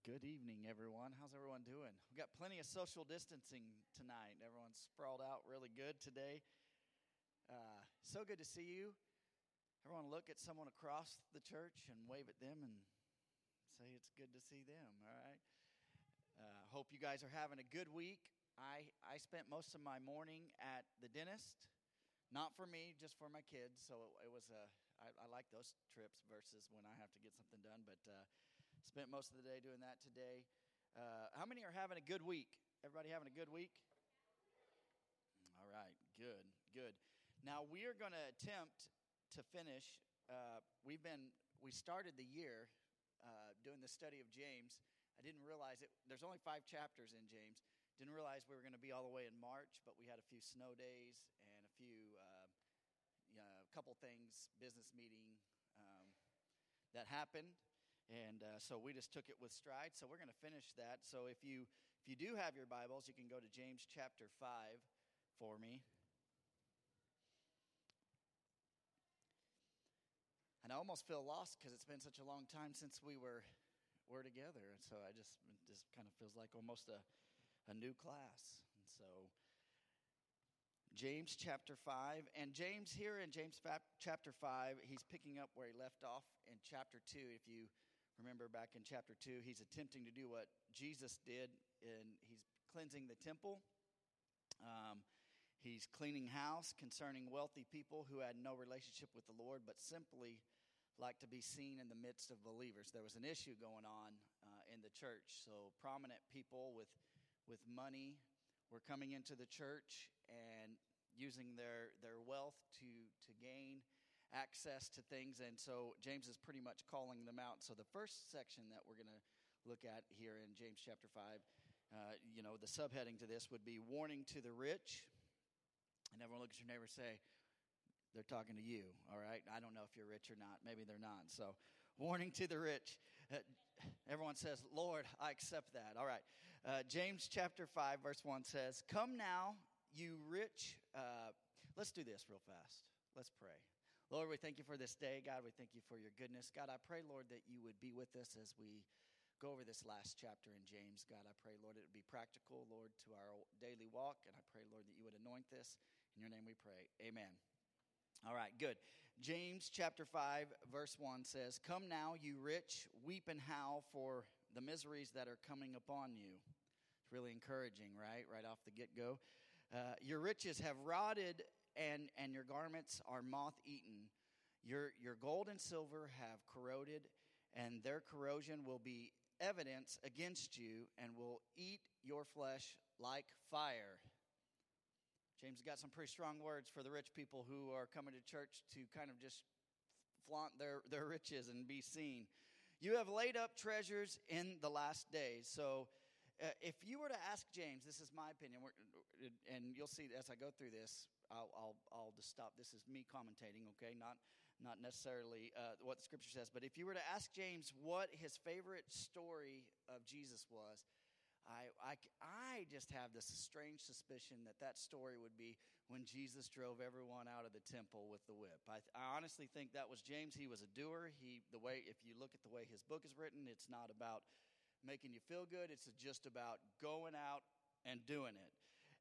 Good evening, everyone. How's everyone doing? We've got plenty of social distancing tonight. Everyone's sprawled out really good today. Uh, so good to see you. Everyone, look at someone across the church and wave at them and say it's good to see them. All right. Uh, hope you guys are having a good week. I I spent most of my morning at the dentist, not for me, just for my kids. So it, it was a I, I, like those trips versus when I have to get something done. But uh, spent most of the day doing that today. Uh, how many are having a good week? Everybody having a good week? All right, good, good. Now we are going to attempt to finish. Uh, we've been we started the year uh, doing the study of James. I didn't realize it. There's only five chapters in James. Didn't realize we were going to be all the way in March, but we had a few snow days and a few uh, a couple things, business meeting um, that happened. And uh, so we just took it with stride. So we're going to finish that. So if you if you do have your Bibles, you can go to James chapter five for me. And I almost feel lost because it's been such a long time since we were were together. And so I just just kind of feels like almost a a new class. And so James chapter 5. And James, here in James chapter 5, he's picking up where he left off in chapter 2. If you remember back in chapter 2, he's attempting to do what Jesus did, and he's cleansing the temple. Um, he's cleaning house concerning wealthy people who had no relationship with the Lord, but simply like to be seen in the midst of believers. There was an issue going on uh, in the church. So, prominent people with, with money were coming into the church and using their, their wealth to, to gain access to things. And so James is pretty much calling them out. So the first section that we're going to look at here in James chapter 5, uh, you know, the subheading to this would be warning to the rich. And everyone look at your neighbor say, they're talking to you, all right? I don't know if you're rich or not. Maybe they're not. So, warning to the rich. Uh, everyone says, Lord, I accept that. All right. Uh, James chapter 5, verse 1 says, Come now, you rich. Uh, let's do this real fast. Let's pray. Lord, we thank you for this day. God, we thank you for your goodness. God, I pray, Lord, that you would be with us as we go over this last chapter in James. God, I pray, Lord, it would be practical, Lord, to our daily walk. And I pray, Lord, that you would anoint this. In your name we pray. Amen. All right, good. James chapter 5, verse 1 says, Come now, you rich, weep and howl for the miseries that are coming upon you. It's really encouraging, right? Right off the get go. Uh, your riches have rotted, and, and your garments are moth eaten. Your, your gold and silver have corroded, and their corrosion will be evidence against you and will eat your flesh like fire. James got some pretty strong words for the rich people who are coming to church to kind of just flaunt their, their riches and be seen. You have laid up treasures in the last days. So, uh, if you were to ask James, this is my opinion, and you'll see as I go through this, I'll, I'll, I'll just stop. This is me commentating, okay? Not, not necessarily uh, what the scripture says. But if you were to ask James what his favorite story of Jesus was, I, I, I just have this strange suspicion that that story would be when Jesus drove everyone out of the temple with the whip. I, I honestly think that was James. He was a doer. He, the way, if you look at the way his book is written, it's not about making you feel good, it's just about going out and doing it.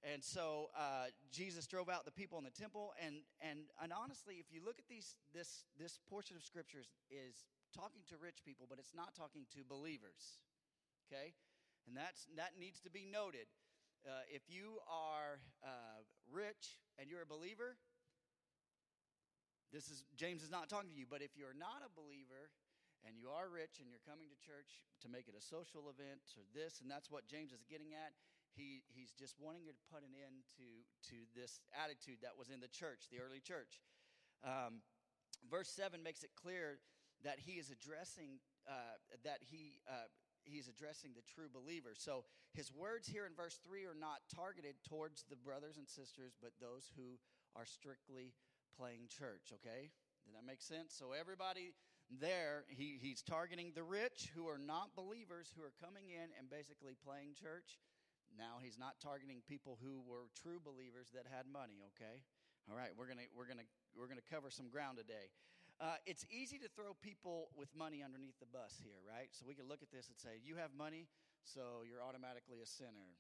And so uh, Jesus drove out the people in the temple. And, and, and honestly, if you look at these, this, this portion of scriptures is talking to rich people, but it's not talking to believers. Okay? And that's, that needs to be noted. Uh, if you are uh, rich and you're a believer, this is James is not talking to you. But if you're not a believer and you are rich and you're coming to church to make it a social event or this, and that's what James is getting at. He, he's just wanting to put an end to, to this attitude that was in the church, the early church. Um, verse 7 makes it clear that he is addressing, uh, that he, uh, he's addressing the true believer. So his words here in verse 3 are not targeted towards the brothers and sisters, but those who are strictly playing church, okay? Did that make sense? So everybody there, he, he's targeting the rich who are not believers who are coming in and basically playing church. Now he's not targeting people who were true believers that had money, okay? All right, we're gonna we're gonna we're gonna cover some ground today. Uh, it's easy to throw people with money underneath the bus here, right? So we can look at this and say, you have money, so you're automatically a sinner.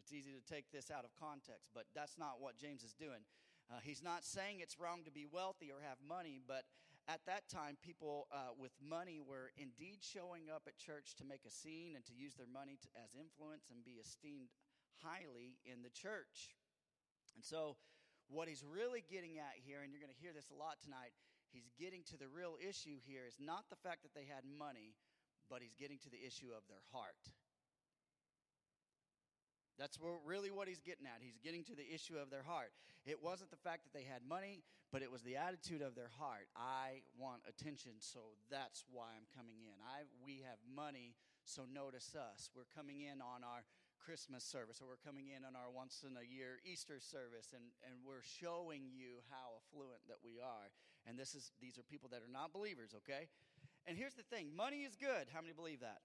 It's easy to take this out of context, but that's not what James is doing. Uh, he's not saying it's wrong to be wealthy or have money, but at that time, people uh, with money were indeed showing up at church to make a scene and to use their money to, as influence and be esteemed highly in the church. And so, what he's really getting at here, and you're going to hear this a lot tonight, he's getting to the real issue here is not the fact that they had money, but he's getting to the issue of their heart. That's really what he's getting at. He's getting to the issue of their heart. It wasn't the fact that they had money, but it was the attitude of their heart. I want attention, so that's why I'm coming in. I we have money, so notice us. We're coming in on our Christmas service, or we're coming in on our once in a year Easter service, and, and we're showing you how affluent that we are. And this is these are people that are not believers, okay? And here's the thing money is good. How many believe that?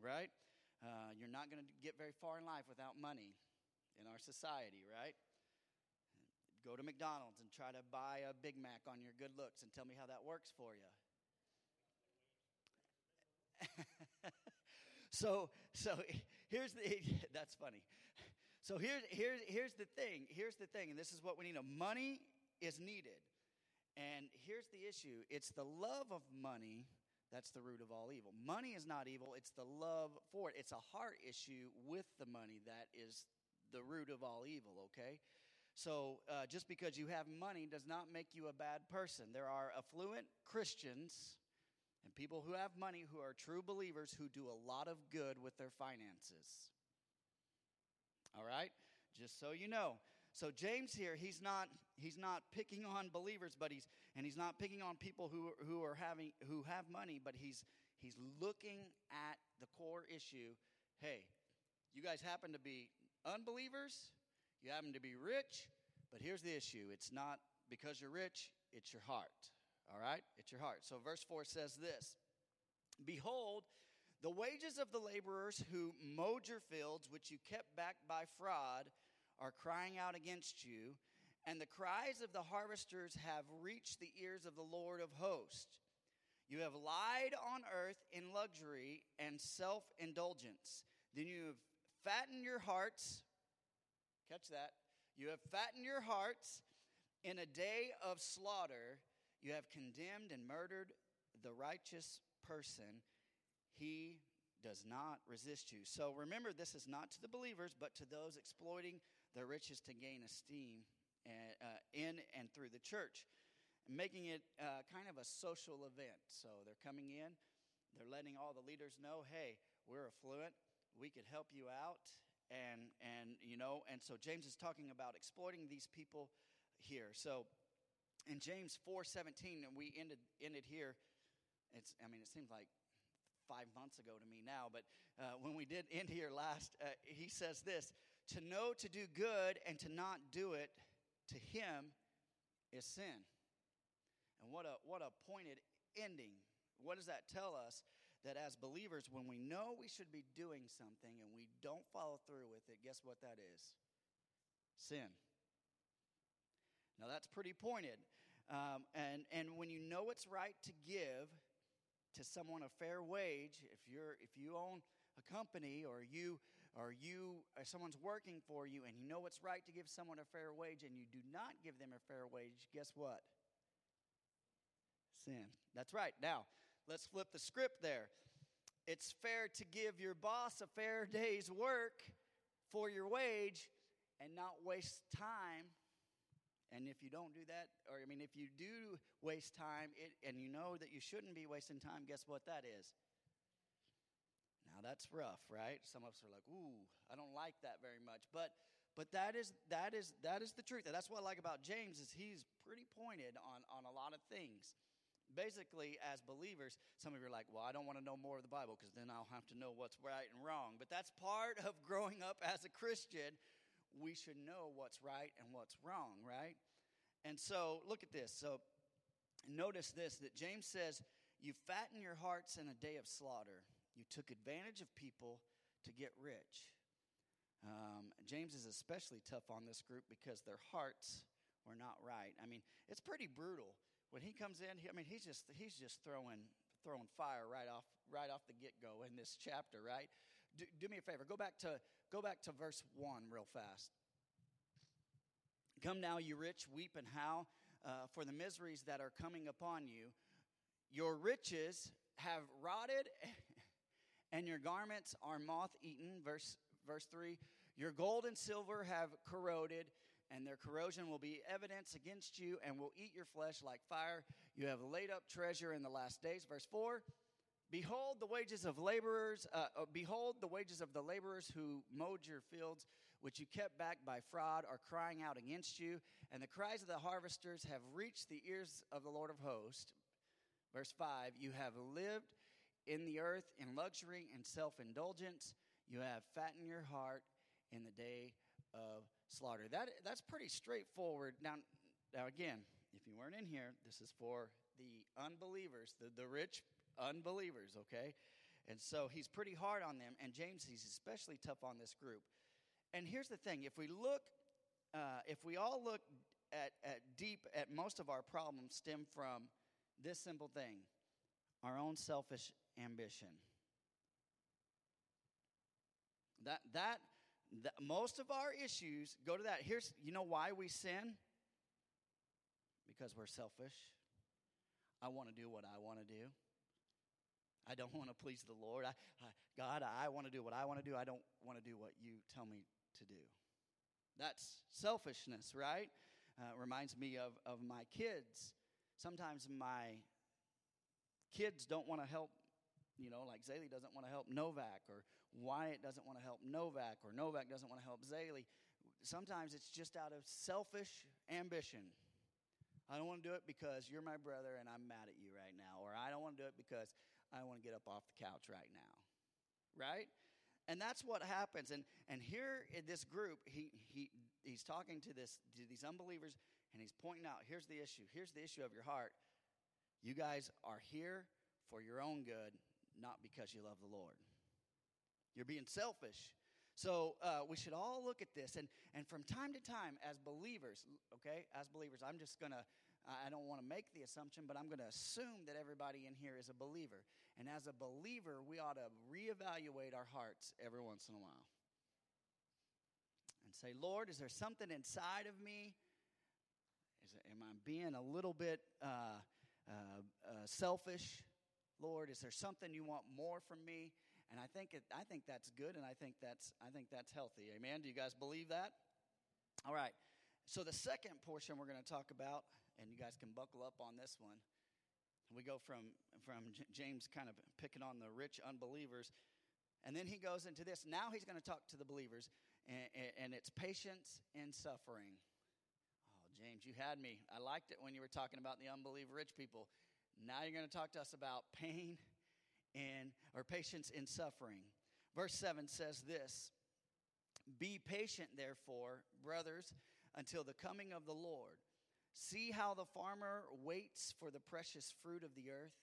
Right? Uh, you're not going to get very far in life without money in our society, right? Go to McDonald's and try to buy a Big Mac on your good looks and tell me how that works for you. so, so here's the that's funny. So here's, here's, here's the thing. Here's the thing, and this is what we need. Money is needed. And here's the issue it's the love of money that's the root of all evil. Money is not evil, it's the love for it. It's a heart issue with the money that is the root of all evil, okay? So uh, just because you have money does not make you a bad person. There are affluent Christians and people who have money who are true believers who do a lot of good with their finances. All right? Just so you know. So James here, he's not he's not picking on believers, but he's and he's not picking on people who who are having who have money, but he's he's looking at the core issue. Hey, you guys happen to be unbelievers, you happen to be rich, but here's the issue. It's not because you're rich, it's your heart. All right? It's your heart. So verse 4 says this Behold, the wages of the laborers who mowed your fields, which you kept back by fraud, are crying out against you, and the cries of the harvesters have reached the ears of the Lord of hosts. You have lied on earth in luxury and self indulgence. Then you have fattened your hearts. Catch that. You have fattened your hearts in a day of slaughter. You have condemned and murdered the righteous person he does not resist you. So remember, this is not to the believers, but to those exploiting their riches to gain esteem and, uh, in and through the church, making it uh, kind of a social event. So they're coming in, they're letting all the leaders know, hey, we're affluent, we could help you out, and and you know, and so James is talking about exploiting these people here. So in James four seventeen, and we ended ended here. It's I mean, it seems like five months ago to me now, but uh, when we did end here last, uh, he says this To know to do good and to not do it to him is sin. And what a, what a pointed ending. What does that tell us? That as believers, when we know we should be doing something and we don't follow through with it, guess what that is? Sin. Now that's pretty pointed. Um, and, and when you know it's right to give, to someone a fair wage, if you're if you own a company or you or you or someone's working for you and you know it's right to give someone a fair wage and you do not give them a fair wage, guess what? Sin. That's right. Now, let's flip the script there. It's fair to give your boss a fair day's work for your wage and not waste time and if you don't do that, or I mean, if you do waste time it, and you know that you shouldn't be wasting time, guess what that is? Now that's rough, right? Some of us are like, "Ooh, I don't like that very much," but but that is that is that is the truth. And that's what I like about James is he's pretty pointed on on a lot of things. Basically, as believers, some of you are like, "Well, I don't want to know more of the Bible because then I'll have to know what's right and wrong." But that's part of growing up as a Christian we should know what's right and what's wrong, right? And so look at this. So notice this that James says, You fatten your hearts in a day of slaughter. You took advantage of people to get rich. Um, James is especially tough on this group because their hearts were not right. I mean, it's pretty brutal when he comes in. He, I mean, he's just he's just throwing throwing fire right off right off the get go in this chapter, right? Do, do me a favor. Go back to go back to verse one real fast. Come now, you rich, weep and howl uh, for the miseries that are coming upon you. Your riches have rotted, and your garments are moth eaten. Verse, verse 3 Your gold and silver have corroded, and their corrosion will be evidence against you and will eat your flesh like fire. You have laid up treasure in the last days. Verse 4 Behold the wages of laborers, uh, uh, behold the wages of the laborers who mowed your fields, which you kept back by fraud, are crying out against you, and the cries of the harvesters have reached the ears of the Lord of hosts. Verse 5 You have lived in the earth in luxury and self indulgence, you have fattened your heart in the day of slaughter. That, that's pretty straightforward. Now, now, again, if you weren't in here, this is for the unbelievers, the, the rich unbelievers, okay? And so he's pretty hard on them. And James, he's especially tough on this group. And here's the thing if we look, uh, if we all look at, at deep at most of our problems stem from this simple thing our own selfish ambition. That, that, that most of our issues go to that. Here's, you know why we sin? Because we're selfish. I want to do what I want to do. I don't want to please the Lord. I, I, God, I want to do what I want to do. I don't want to do what you tell me to do. That's selfishness, right? Uh, reminds me of, of my kids. Sometimes my kids don't want to help, you know, like Zaylee doesn't want to help Novak, or Wyatt doesn't want to help Novak, or Novak doesn't want to help Zaylee. Sometimes it's just out of selfish ambition. I don't want to do it because you're my brother and I'm mad at you right now. Or I don't want to do it because I want to get up off the couch right now. Right? And that's what happens. And and here in this group, he he he's talking to this to these unbelievers and he's pointing out, here's the issue. Here's the issue of your heart. You guys are here for your own good, not because you love the Lord. You're being selfish. So uh, we should all look at this, and and from time to time, as believers, okay, as believers, I'm just gonna I don't want to make the assumption, but I'm going to assume that everybody in here is a believer. And as a believer, we ought to reevaluate our hearts every once in a while and say, Lord, is there something inside of me? Is am I being a little bit uh, uh, uh, selfish? Lord, is there something you want more from me? And I think it, I think that's good, and I think that's I think that's healthy. Amen. Do you guys believe that? All right. So the second portion we're going to talk about and you guys can buckle up on this one. We go from, from James kind of picking on the rich unbelievers, and then he goes into this. Now he's going to talk to the believers, and, and it's patience and suffering. Oh, James, you had me. I liked it when you were talking about the unbeliever rich people. Now you're going to talk to us about pain and or patience in suffering. Verse 7 says this Be patient, therefore, brothers, until the coming of the Lord. See how the farmer waits for the precious fruit of the earth,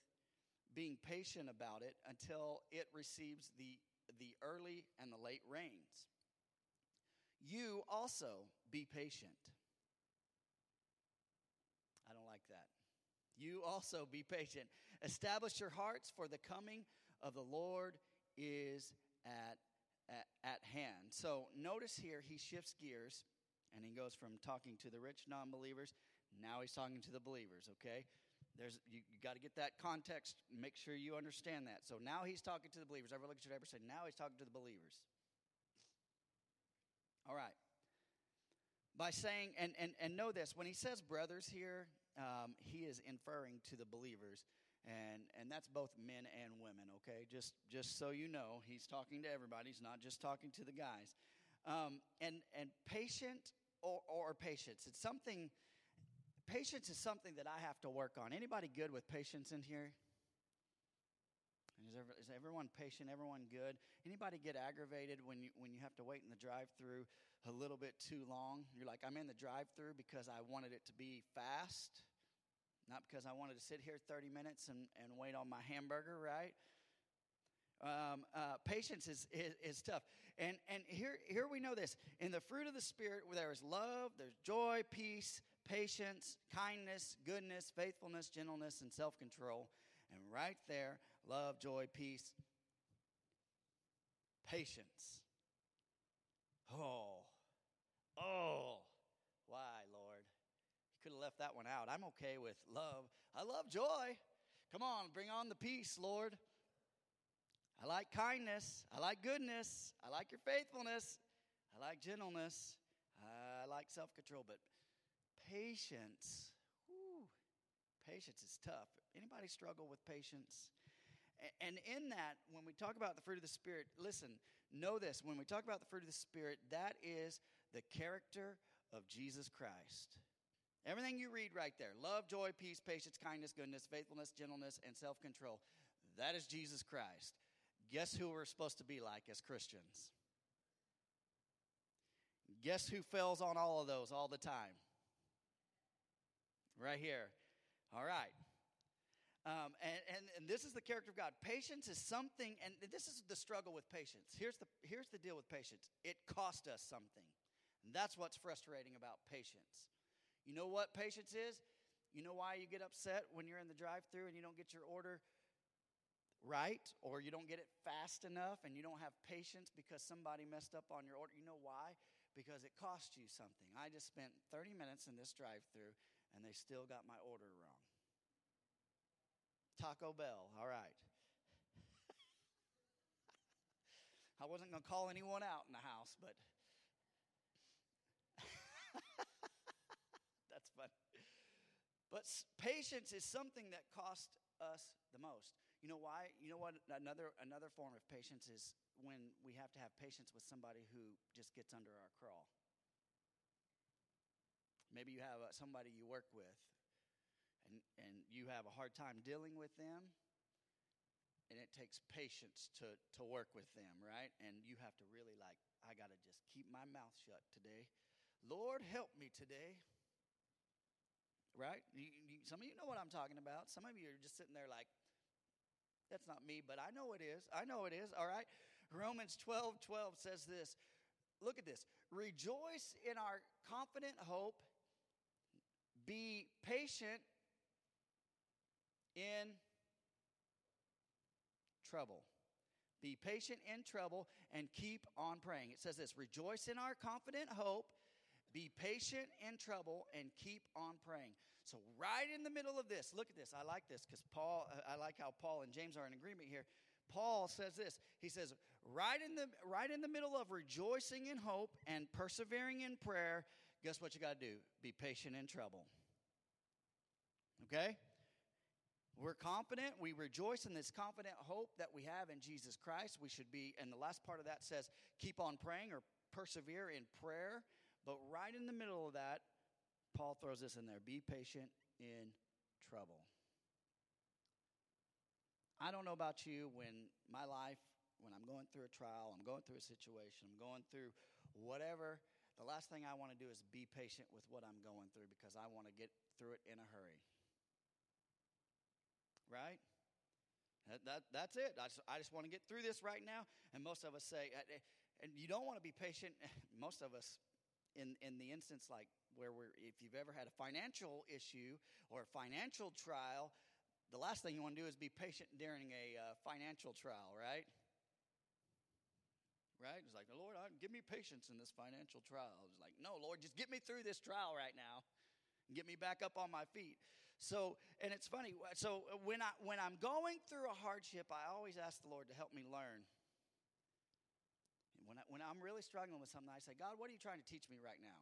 being patient about it until it receives the, the early and the late rains. You also be patient. I don't like that. You also be patient. Establish your hearts, for the coming of the Lord is at, at, at hand. So notice here, he shifts gears and he goes from talking to the rich non believers now he's talking to the believers, okay? There's you, you got to get that context. Make sure you understand that. So now he's talking to the believers. Ever look at your neighbor say, now he's talking to the believers. All right. By saying, and, and, and know this, when he says brothers here, um, he is inferring to the believers. And, and that's both men and women, okay? Just, just so you know, he's talking to everybody. He's not just talking to the guys. Um, and, and patient or, or patience, it's something patience is something that I have to work on. Anybody good with patience in here? Is, everyone patient? Everyone good? Anybody get aggravated when you when you have to wait in the drive-through a little bit too long? You're like, I'm in the drive-through because I wanted it to be fast, not because I wanted to sit here 30 minutes and, and wait on my hamburger, right? Um, uh, patience is, is, is tough. And, and here, here we know this. In the fruit of the Spirit, where there is love, there's joy, peace, patience, kindness, goodness, faithfulness, gentleness, and self control. And right there, love, joy, peace, patience. Oh, oh, why, Lord? You could have left that one out. I'm okay with love. I love joy. Come on, bring on the peace, Lord. I like kindness. I like goodness. I like your faithfulness. I like gentleness. I like self control. But patience, whew, patience is tough. Anybody struggle with patience? And in that, when we talk about the fruit of the Spirit, listen, know this. When we talk about the fruit of the Spirit, that is the character of Jesus Christ. Everything you read right there love, joy, peace, patience, kindness, goodness, faithfulness, gentleness, and self control that is Jesus Christ. Guess who we're supposed to be like as Christians? Guess who fails on all of those all the time? Right here. All right. Um, and, and, and this is the character of God. Patience is something, and this is the struggle with patience. Here's the, here's the deal with patience it cost us something. And that's what's frustrating about patience. You know what patience is? You know why you get upset when you're in the drive through and you don't get your order right or you don't get it fast enough and you don't have patience because somebody messed up on your order? You know why? Because it cost you something. I just spent 30 minutes in this drive through and they still got my order wrong. Taco Bell, all right. I wasn't going to call anyone out in the house, but that's fun. But patience is something that costs us the most. You know why? You know what? Another another form of patience is when we have to have patience with somebody who just gets under our crawl. Maybe you have uh, somebody you work with and, and you have a hard time dealing with them, and it takes patience to, to work with them, right? And you have to really, like, I got to just keep my mouth shut today. Lord, help me today. Right? You, you, some of you know what I'm talking about. Some of you are just sitting there like, that's not me, but I know it is. I know it is. All right. Romans 12 12 says this. Look at this. Rejoice in our confident hope be patient in trouble. Be patient in trouble and keep on praying. It says this Rejoice in our confident hope. Be patient in trouble and keep on praying. So, right in the middle of this, look at this. I like this because Paul, I like how Paul and James are in agreement here. Paul says this. He says, right in the right in the middle of rejoicing in hope and persevering in prayer, guess what you got to do? Be patient in trouble. Okay? We're confident. We rejoice in this confident hope that we have in Jesus Christ. We should be, and the last part of that says, keep on praying or persevere in prayer. But right in the middle of that, Paul throws this in there be patient in trouble. I don't know about you when my life, when I'm going through a trial, I'm going through a situation, I'm going through whatever, the last thing I want to do is be patient with what I'm going through because I want to get through it in a hurry right? That, that, that's it. I just, I just want to get through this right now. And most of us say, and you don't want to be patient. Most of us, in, in the instance like where we're, if you've ever had a financial issue or a financial trial, the last thing you want to do is be patient during a uh, financial trial, right? Right? It's like, Lord, give me patience in this financial trial. It's like, no, Lord, just get me through this trial right now and get me back up on my feet. So, and it's funny. So when I when I'm going through a hardship, I always ask the Lord to help me learn. When, I, when I'm really struggling with something, I say, God, what are you trying to teach me right now?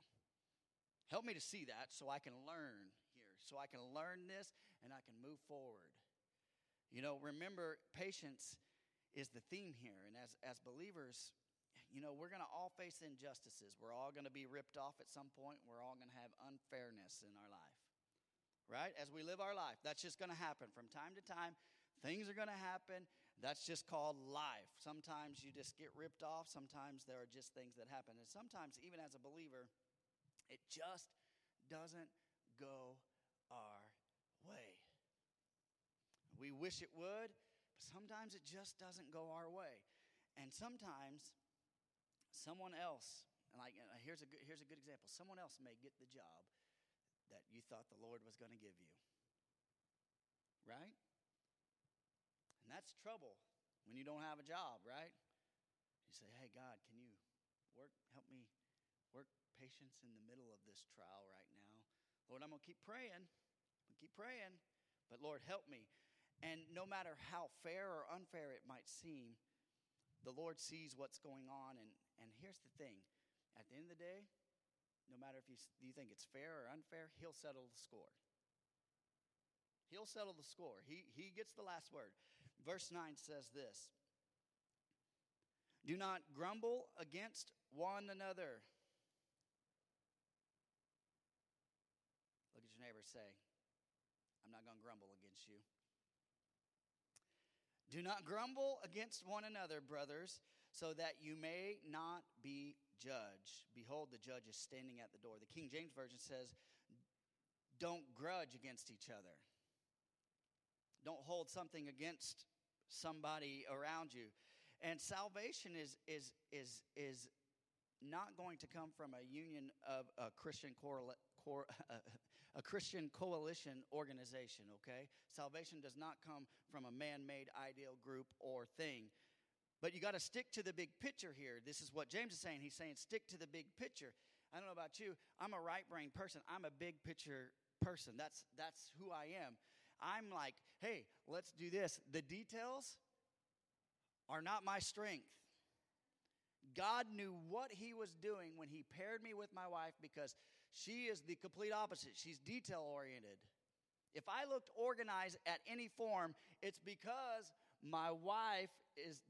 Help me to see that so I can learn here, so I can learn this and I can move forward. You know, remember, patience is the theme here. And as, as believers, you know, we're going to all face injustices. We're all going to be ripped off at some point. We're all going to have unfairness in our life right? As we live our life. That's just going to happen from time to time. Things are going to happen. That's just called life. Sometimes you just get ripped off. Sometimes there are just things that happen. And sometimes, even as a believer, it just doesn't go our way. We wish it would, but sometimes it just doesn't go our way. And sometimes someone else, like here's a good, here's a good example. Someone else may get the job that you thought the Lord was going to give you. Right? And that's trouble when you don't have a job, right? You say, hey, God, can you work, help me work patience in the middle of this trial right now? Lord, I'm going to keep praying. I'm keep praying. But Lord, help me. And no matter how fair or unfair it might seem, the Lord sees what's going on. And, and here's the thing at the end of the day, no matter if you, you think it's fair or unfair, He'll settle the score. He'll settle the score. He, he gets the last word. Verse 9 says this Do not grumble against one another. Look at your neighbor say, I'm not going to grumble against you. Do not grumble against one another, brothers, so that you may not be judged. Behold, the judge is standing at the door. The King James Version says, Don't grudge against each other. Don't hold something against somebody around you. And salvation is, is, is, is not going to come from a union of a Christian correla- cor- a Christian coalition organization, okay? Salvation does not come from a man made ideal group or thing. But you got to stick to the big picture here. This is what James is saying. He's saying, stick to the big picture. I don't know about you. I'm a right brain person. I'm a big picture person. That's, that's who I am. I'm like, hey, let's do this. The details are not my strength. God knew what He was doing when He paired me with my wife because she is the complete opposite. She's detail oriented. If I looked organized at any form, it's because my wife is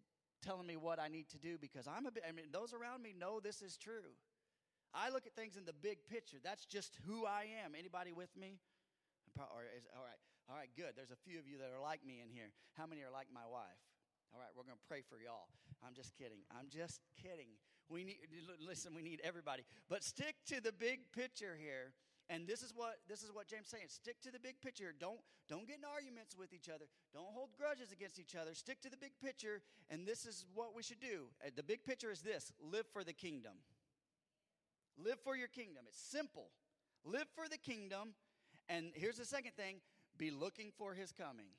telling me what I need to do because I'm a bit, I mean, those around me know this is true. I look at things in the big picture. That's just who I am. Anybody with me? All right. All right, good. There's a few of you that are like me in here. How many are like my wife? All right, we're going to pray for y'all. I'm just kidding. I'm just kidding. We need listen, we need everybody. But stick to the big picture here. And this is what this is what James saying. Stick to the big picture. Don't don't get in arguments with each other. Don't hold grudges against each other. Stick to the big picture. And this is what we should do. Uh, the big picture is this: live for the kingdom. Live for your kingdom. It's simple. Live for the kingdom. And here's the second thing be looking for his coming.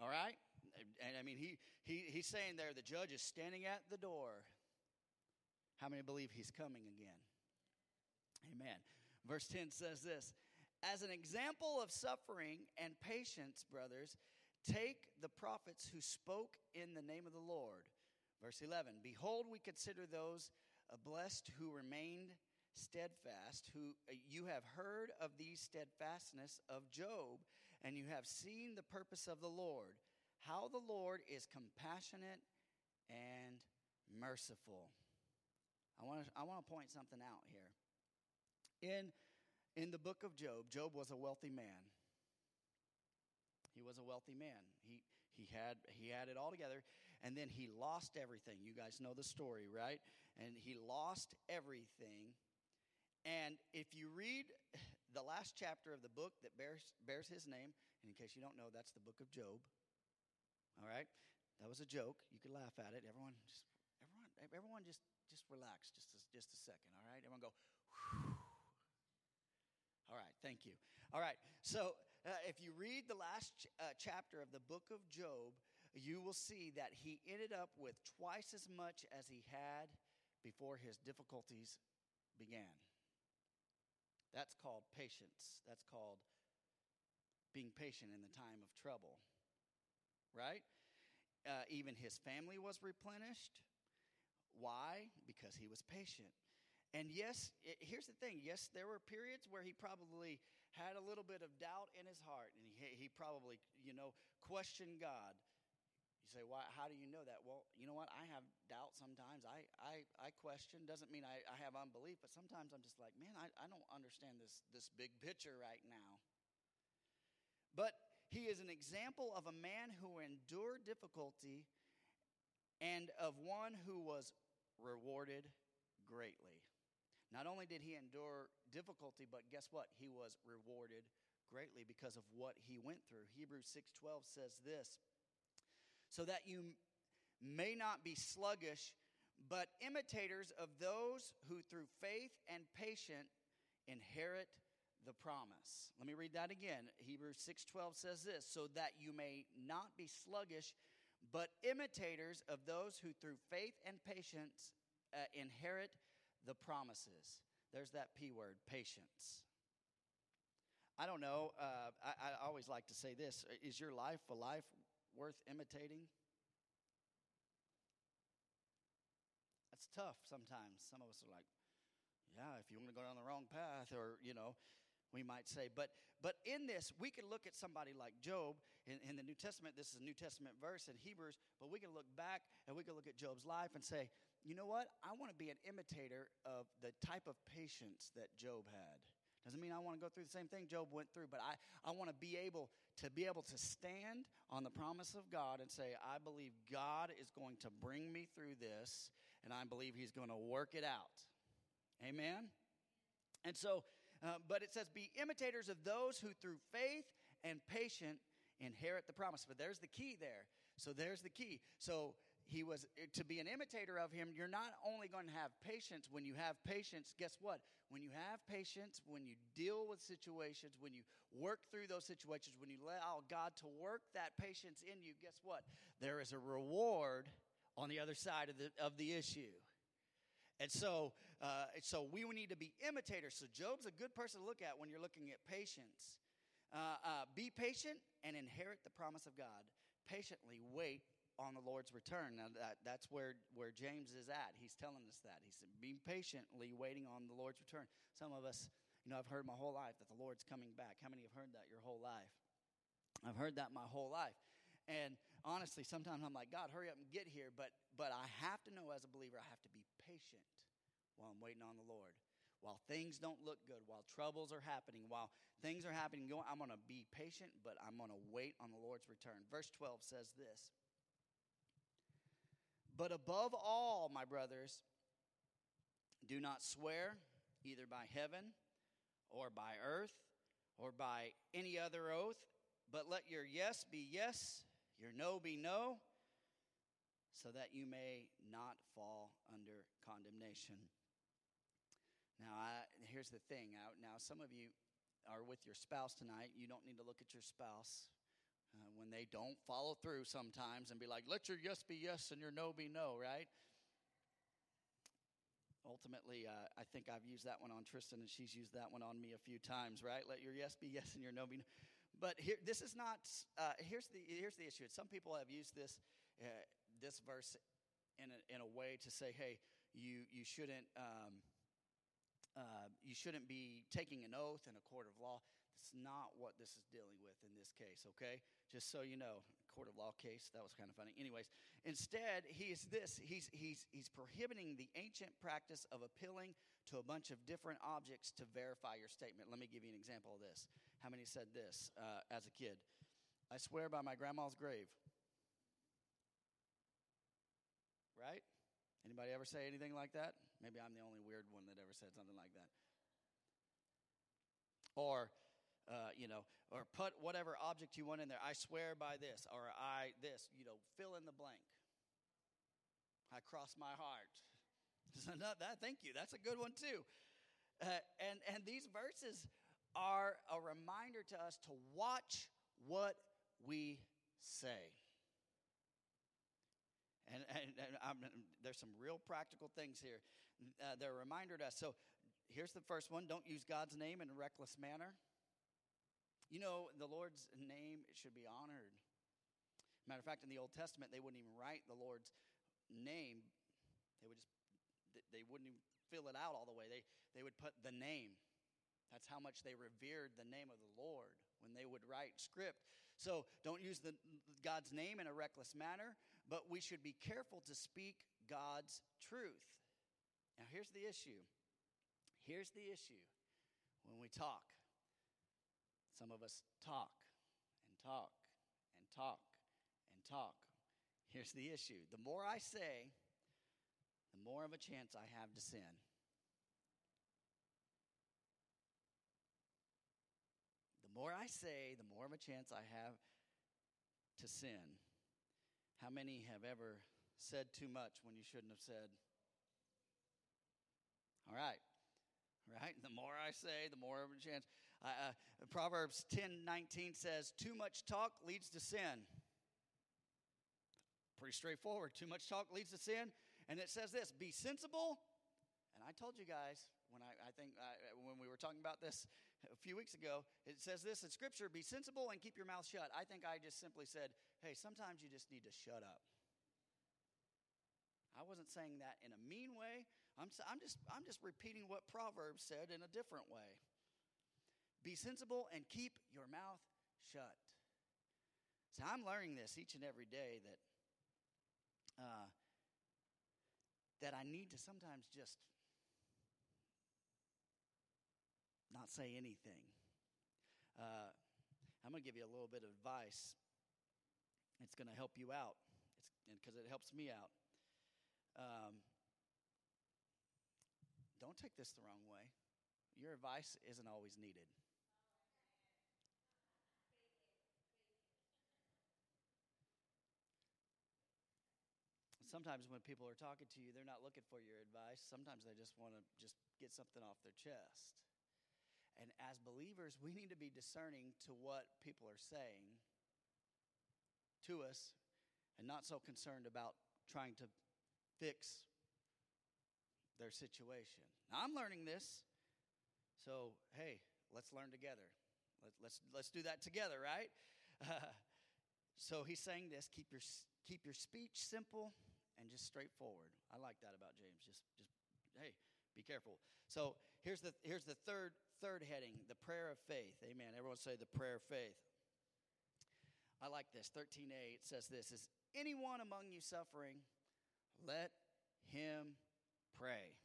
All right? And I mean, he, he, he's saying there, the judge is standing at the door. How many believe he's coming again? Amen. Verse 10 says this As an example of suffering and patience, brothers, take the prophets who spoke in the name of the Lord. Verse 11 Behold, we consider those blessed who remained steadfast, who uh, you have heard of the steadfastness of Job, and you have seen the purpose of the Lord, how the Lord is compassionate and merciful. I want to I want to point something out here. In in the book of Job, Job was a wealthy man. He was a wealthy man. He he had he had it all together and then he lost everything. You guys know the story, right? And he lost everything and if you read the last chapter of the book that bears, bears his name, and in case you don't know, that's the book of Job. All right? That was a joke. You could laugh at it. Everyone just everyone everyone just just relax just a, just a second, all right? Everyone go Whew. All right, thank you. All right. So, uh, if you read the last ch- uh, chapter of the book of Job, you will see that he ended up with twice as much as he had before his difficulties began. That's called patience. That's called being patient in the time of trouble. Right? Uh, even his family was replenished. Why? Because he was patient. And yes, it, here's the thing. Yes, there were periods where he probably had a little bit of doubt in his heart, and he, he probably, you know, questioned God. You say, why, how do you know that? Well, you know what? I have doubt sometimes. I, I, I question. Doesn't mean I, I have unbelief, but sometimes I'm just like, man, I, I don't understand this, this big picture right now. But he is an example of a man who endured difficulty and of one who was rewarded greatly. Not only did he endure difficulty, but guess what? He was rewarded greatly because of what he went through. Hebrews 6:12 says this, so that you may not be sluggish, but imitators of those who through faith and patience inherit the promise. Let me read that again. Hebrews 6:12 says this, so that you may not be sluggish, but imitators of those who through faith and patience uh, inherit the promises. There's that P word, patience. I don't know. Uh, I, I always like to say this Is your life a life worth imitating? That's tough sometimes. Some of us are like, yeah, if you want to go down the wrong path, or, you know, we might say. But but in this, we can look at somebody like Job in, in, the New Testament. This is a New Testament verse in Hebrews, but we can look back and we can look at Job's life and say, you know what? I want to be an imitator of the type of patience that Job had. Doesn't mean I want to go through the same thing Job went through, but I, I want to be able to be able to stand on the promise of God and say, I believe God is going to bring me through this, and I believe He's going to work it out. Amen? And so uh, but it says, Be imitators of those who through faith and patience inherit the promise. But there's the key there. So there's the key. So he was eh, to be an imitator of him you're not only going to have patience when you have patience guess what when you have patience when you deal with situations when you work through those situations when you allow god to work that patience in you guess what there is a reward on the other side of the of the issue and so, uh, so we need to be imitators. So Job's a good person to look at when you're looking at patience. Uh, uh, be patient and inherit the promise of God. Patiently wait on the Lord's return. Now that, that's where, where James is at. He's telling us that. He's being patiently waiting on the Lord's return. Some of us, you know, I've heard my whole life that the Lord's coming back. How many have heard that your whole life? I've heard that my whole life. And honestly, sometimes I'm like, God, hurry up and get here. But but I have to know as a believer, I have to be patient while I'm waiting on the Lord. While things don't look good, while troubles are happening, while things are happening, I'm going to be patient, but I'm going to wait on the Lord's return. Verse 12 says this But above all, my brothers, do not swear either by heaven or by earth or by any other oath, but let your yes be yes, your no be no, so that you may not fall under condemnation. Now, I, here's the thing. Now, now, some of you are with your spouse tonight. You don't need to look at your spouse uh, when they don't follow through sometimes and be like, let your yes be yes and your no be no, right? Ultimately, uh, I think I've used that one on Tristan, and she's used that one on me a few times, right? Let your yes be yes and your no be no. But here, this is not. Uh, here's the here's the issue. Some people have used this uh, this verse in a, in a way to say, hey, you, you shouldn't. Um, uh, you shouldn't be taking an oath in a court of law. That's not what this is dealing with in this case, okay? Just so you know, court of law case, that was kind of funny. Anyways, instead, he is this he's, he's, he's prohibiting the ancient practice of appealing to a bunch of different objects to verify your statement. Let me give you an example of this. How many said this uh, as a kid? I swear by my grandma's grave right? Anybody ever say anything like that? Maybe I'm the only weird one that ever said something like that. Or, uh, you know, or put whatever object you want in there. I swear by this, or I this. You know, fill in the blank. I cross my heart. that, thank you. That's a good one too. Uh, and and these verses are a reminder to us to watch what we say. And, and, and there's some real practical things here. Uh, they're a reminder to us. So here's the first one don't use God's name in a reckless manner. You know, the Lord's name should be honored. Matter of fact, in the Old Testament, they wouldn't even write the Lord's name. They would just, they wouldn't even fill it out all the way. They, they would put the name. That's how much they revered the name of the Lord when they would write script. So don't use the, God's name in a reckless manner but we should be careful to speak God's truth. Now, here's the issue. Here's the issue when we talk. Some of us talk and talk and talk and talk. Here's the issue the more I say, the more of a chance I have to sin. The more I say, the more of a chance I have to sin. How many have ever said too much when you shouldn't have said? All right. Right? The more I say, the more of a chance. Uh, Proverbs 10 19 says, Too much talk leads to sin. Pretty straightforward. Too much talk leads to sin. And it says this be sensible. And I told you guys when I, I think uh, when we were talking about this a few weeks ago, it says this in Scripture be sensible and keep your mouth shut. I think I just simply said, hey, sometimes you just need to shut up. I wasn't saying that in a mean way. I'm, I'm, just, I'm just repeating what Proverbs said in a different way. Be sensible and keep your mouth shut. So I'm learning this each and every day that uh, that I need to sometimes just not say anything. Uh, I'm going to give you a little bit of advice. It's going to help you out because it helps me out. Um, don't take this the wrong way. Your advice isn't always needed. Sometimes when people are talking to you, they're not looking for your advice. Sometimes they just want to just get something off their chest. And as believers, we need to be discerning to what people are saying to us and not so concerned about trying to fix their situation. Now, I'm learning this. So, hey, let's learn together. Let, us let's, let's do that together, right? Uh, so he's saying this: keep your keep your speech simple and just straightforward. I like that about James. Just, just hey, be careful. So here's the here's the third third heading: the prayer of faith. Amen. Everyone say the prayer of faith. I like this. 13a. It says this: Is anyone among you suffering? Let him pray.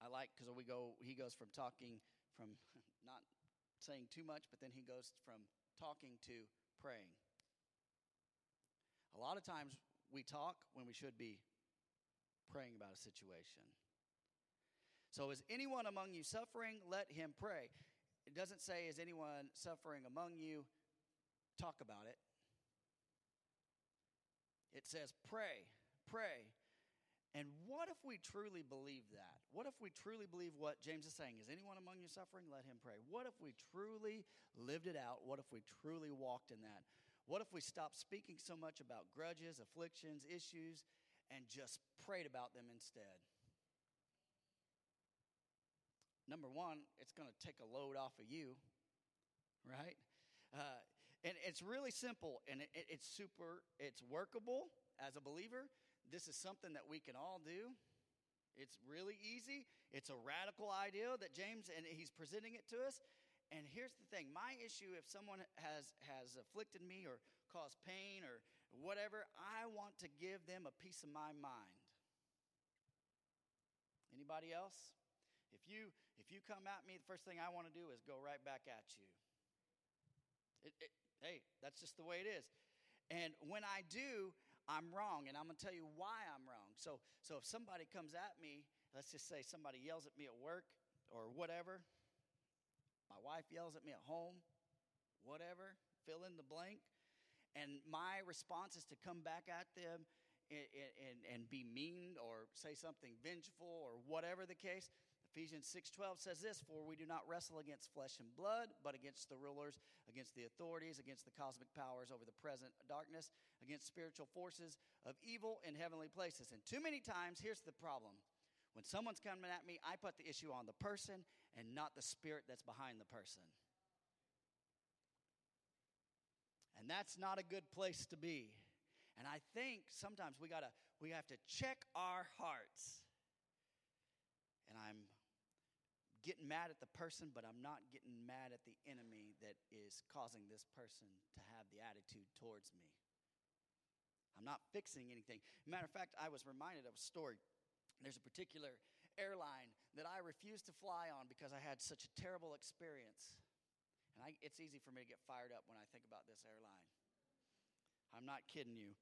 I like because we go. He goes from talking from not saying too much, but then he goes from talking to praying. A lot of times we talk when we should be praying about a situation. So, is anyone among you suffering? Let him pray. It doesn't say, is anyone suffering among you? Talk about it. It says, pray, pray. And what if we truly believe that? What if we truly believe what James is saying? Is anyone among you suffering? Let him pray. What if we truly lived it out? What if we truly walked in that? What if we stopped speaking so much about grudges, afflictions, issues, and just prayed about them instead? Number one, it's going to take a load off of you, right? Uh, and it's really simple and it, it's super, it's workable as a believer. This is something that we can all do. It's really easy. It's a radical idea that James and he's presenting it to us. And here's the thing my issue, if someone has, has afflicted me or caused pain or whatever, I want to give them a piece of my mind. Anybody else? If you if you come at me, the first thing I want to do is go right back at you. It, it, hey, that's just the way it is. And when I do, I'm wrong, and I'm going to tell you why I'm wrong. So, so if somebody comes at me, let's just say somebody yells at me at work or whatever, my wife yells at me at home, whatever, fill in the blank. And my response is to come back at them and, and, and be mean or say something vengeful or whatever the case. Ephesians 6:12 says this, "For we do not wrestle against flesh and blood, but against the rulers, against the authorities, against the cosmic powers over the present darkness, against spiritual forces of evil in heavenly places." And too many times, here's the problem. When someone's coming at me, I put the issue on the person and not the spirit that's behind the person. And that's not a good place to be. And I think sometimes we gotta we have to check our hearts. And I'm getting mad at the person, but I'm not getting mad at the enemy that is causing this person to have the attitude towards me. I'm not fixing anything. Matter of fact, I was reminded of a story there's a particular airline that I refused to fly on because I had such a terrible experience. And I, it's easy for me to get fired up when I think about this airline. I'm not kidding you.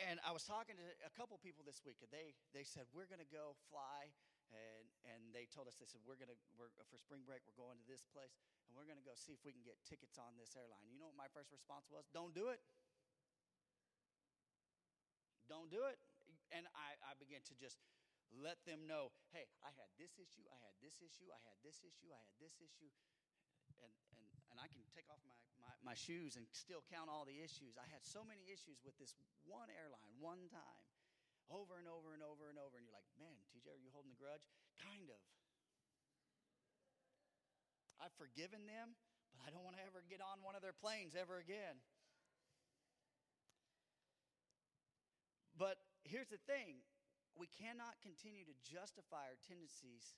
And I was talking to a couple people this week, and they, they said, We're going to go fly. And, and they told us, they said, We're going to, we're, for spring break, we're going to this place, and we're going to go see if we can get tickets on this airline. You know what my first response was? Don't do it. Don't do it and I, I began to just let them know, hey, I had this issue, I had this issue, I had this issue, I had this issue. And, and, and I can take off my, my, my shoes and still count all the issues. I had so many issues with this one airline, one time, over and over and over and over. And you're like, man, TJ, are you holding the grudge? Kind of. I've forgiven them, but I don't want to ever get on one of their planes ever again. But here's the thing we cannot continue to justify our tendencies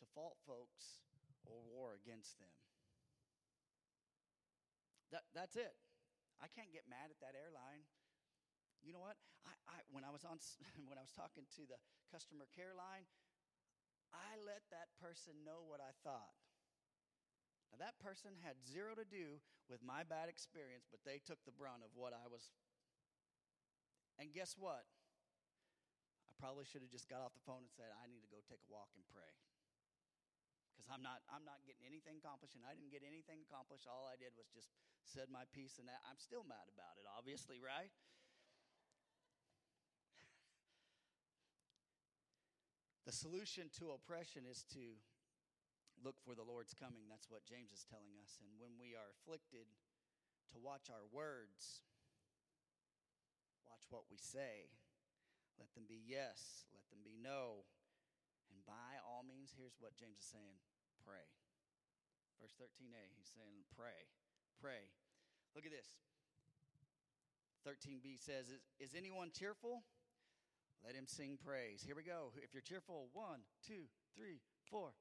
to fault folks or war against them. That, that's it. I can't get mad at that airline. You know what? I, I, when I was on when I was talking to the customer care line, I let that person know what I thought. Now that person had zero to do with my bad experience, but they took the brunt of what I was. And guess what? Probably should have just got off the phone and said, I need to go take a walk and pray. Because I'm not, I'm not getting anything accomplished, and I didn't get anything accomplished. All I did was just said my piece, and I'm still mad about it, obviously, right? The solution to oppression is to look for the Lord's coming. That's what James is telling us. And when we are afflicted, to watch our words, watch what we say. Let them be yes, let them be no. And by all means, here's what James is saying pray. Verse 13a, he's saying, pray, pray. Look at this. 13b says, Is, is anyone cheerful? Let him sing praise. Here we go. If you're cheerful, one, two, three, four.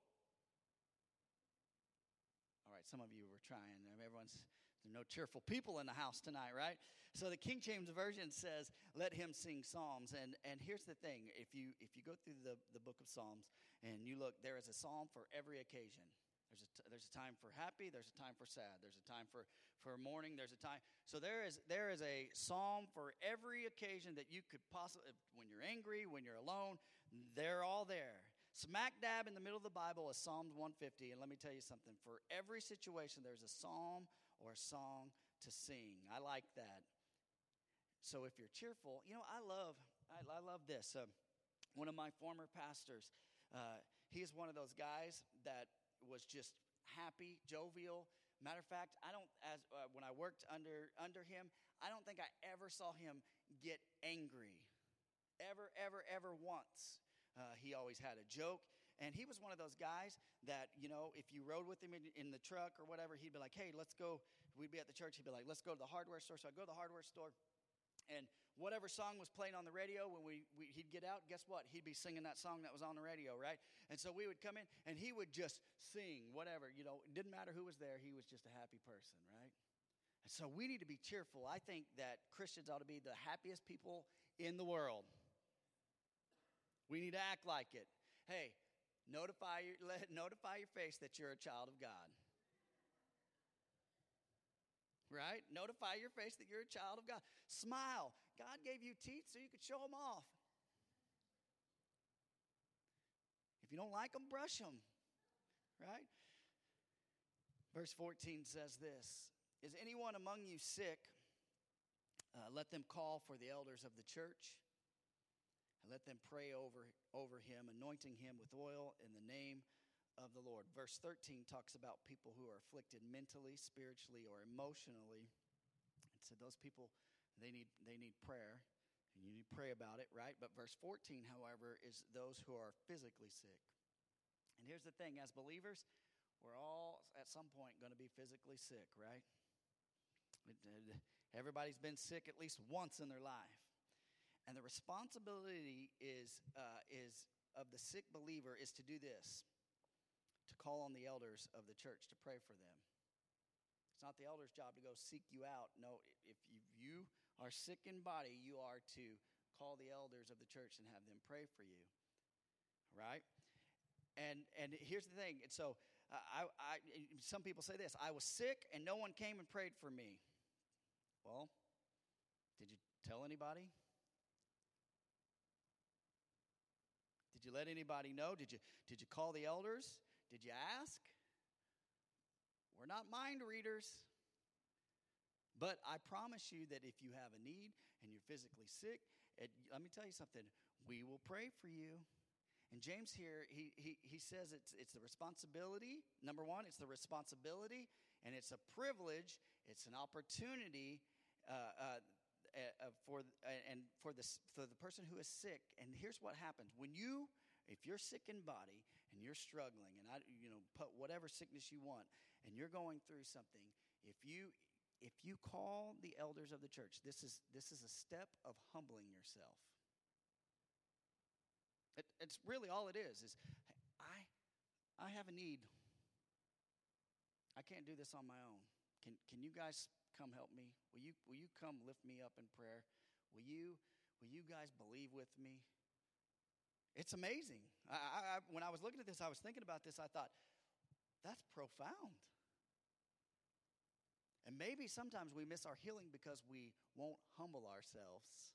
All right, some of you were trying. Everyone's there's no cheerful people in the house tonight, right? So the King James version says, "Let him sing psalms." And and here's the thing: if you if you go through the the book of Psalms and you look, there is a psalm for every occasion. There's a, t- there's a time for happy. There's a time for sad. There's a time for, for mourning. There's a time. So there is there is a psalm for every occasion that you could possibly. When you're angry, when you're alone, they're all there. Smack dab in the middle of the Bible is Psalms 150. And let me tell you something for every situation, there's a psalm or a song to sing. I like that. So if you're cheerful, you know, I love, I, I love this. Uh, one of my former pastors, uh, he's one of those guys that was just happy, jovial. Matter of fact, I don't, as uh, when I worked under under him, I don't think I ever saw him get angry, ever, ever, ever once. Uh, he always had a joke. And he was one of those guys that, you know, if you rode with him in, in, the truck or whatever, he'd be like, hey, let's go. We'd be at the church. He'd be like, let's go to the hardware store. So I'd go to the hardware store. And whatever song was playing on the radio when we, we, he'd get out, guess what? He'd be singing that song that was on the radio, right? And so we would come in and he would just sing whatever, you know, it didn't matter who was there. He was just a happy person, right? And so we need to be cheerful. I think that Christians ought to be the happiest people in the world. We need to act like it. Hey, notify your, let, notify your face that you're a child of God. Right? Notify your face that you're a child of God. Smile. God gave you teeth so you could show them off. If you don't like them, brush them. Right? Verse 14 says this Is anyone among you sick? Uh, let them call for the elders of the church and let them pray over, over him, anointing him with oil in the name of the Lord. Verse 13 talks about people who are afflicted mentally, spiritually, or emotionally. And so those people, they need, they need prayer, and you need to pray about it, right? But verse 14, however, is those who are physically sick. And here's the thing as believers, we're all at some point going to be physically sick, right? Everybody's been sick at least once in their life. And the responsibility is, uh, is of the sick believer is to do this to call on the elders of the church to pray for them. It's not the elder's job to go seek you out. No, if you, are sick in body, you are to call the elders of the church and have them pray for you. Right? And and here's the thing. And so uh, I, I some people say this: I was sick and no one came and prayed for me. Well, did you tell anybody? You let anybody know? Did you, did you call the elders? Did you ask? We're not mind readers. But I promise you that if you have a need and you're physically sick, it, let me tell you something. We will pray for you. And James here, he, he, he says it's, it's the responsibility. Number one, it's the responsibility, and it's a privilege, it's an opportunity uh, uh, uh, for, and for, the, for the person who is sick. And here's what happens when you, if you're sick in body and you're struggling, and I, you know, put whatever sickness you want, and you're going through something, if you if you call the elders of the church, this is this is a step of humbling yourself. It, it's really all it is. Is I I have a need. I can't do this on my own. Can can you guys come help me? Will you will you come lift me up in prayer? Will you will you guys believe with me? It's amazing. I, I, when I was looking at this, I was thinking about this. I thought, that's profound. And maybe sometimes we miss our healing because we won't humble ourselves.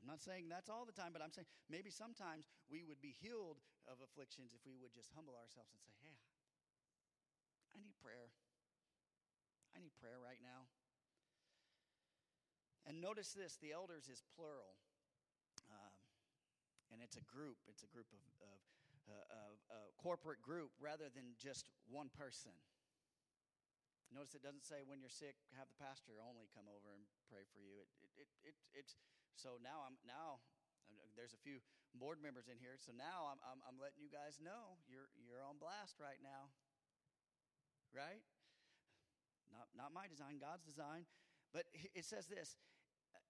I'm not saying that's all the time, but I'm saying maybe sometimes we would be healed of afflictions if we would just humble ourselves and say, Hey, I need prayer. I need prayer right now. And notice this the elders is plural. Um, and it's a group, it's a group of, of, uh, of uh, corporate group rather than just one person. Notice it doesn't say when you're sick, have the pastor only come over and pray for you. It, it, it, it it's so now I'm now there's a few board members in here, so now I'm, I'm, I'm letting you guys know you're you're on blast right now, right? Not my design, God's design, but it says this: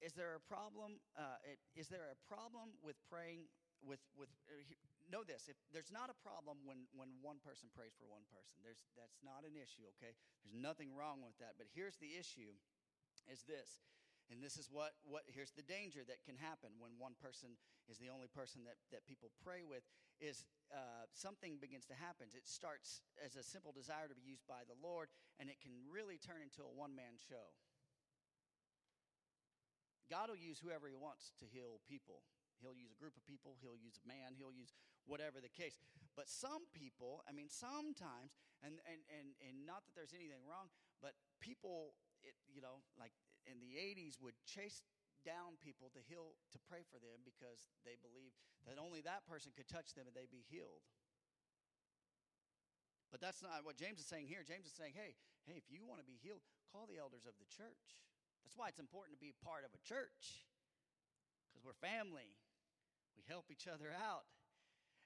Is there a problem? Uh, there a problem with praying with with? Uh, know this if there's not a problem when when one person prays for one person there's that's not an issue okay there's nothing wrong with that but here's the issue is this and this is what, what here's the danger that can happen when one person is the only person that, that people pray with is uh, something begins to happen. It starts as a simple desire to be used by the lord and it can really turn into a one-man show. God will use whoever he wants to heal people. He'll use a group of people, he'll use a man, he'll use whatever the case. But some people, I mean, sometimes, and, and, and, and not that there's anything wrong, but people, it, you know, like in the 80s would chase down people to heal, to pray for them because they believe that only that person could touch them and they'd be healed. But that's not what James is saying here. James is saying, hey, hey, if you want to be healed, call the elders of the church. That's why it's important to be part of a church because we're family. We help each other out.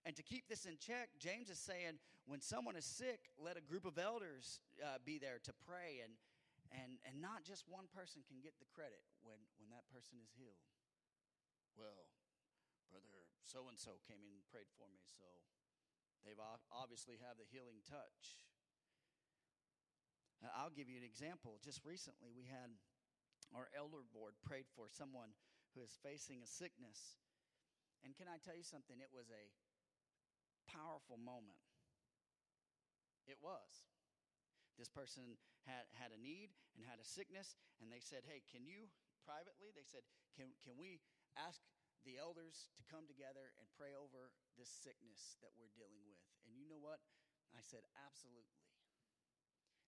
And to keep this in check, James is saying when someone is sick, let a group of elders uh, be there to pray, and, and, and not just one person can get the credit when, when that person is healed. Well, brother so and so came in and prayed for me, so they've obviously have the healing touch. I'll give you an example. Just recently, we had our elder board prayed for someone who is facing a sickness and can I tell you something? It was a powerful moment. It was. This person had, had a need and had a sickness, and they said, Hey, can you privately? They said, Can, can we ask the elders to come together and pray over this sickness that we're dealing with? And you know what? I said, Absolutely.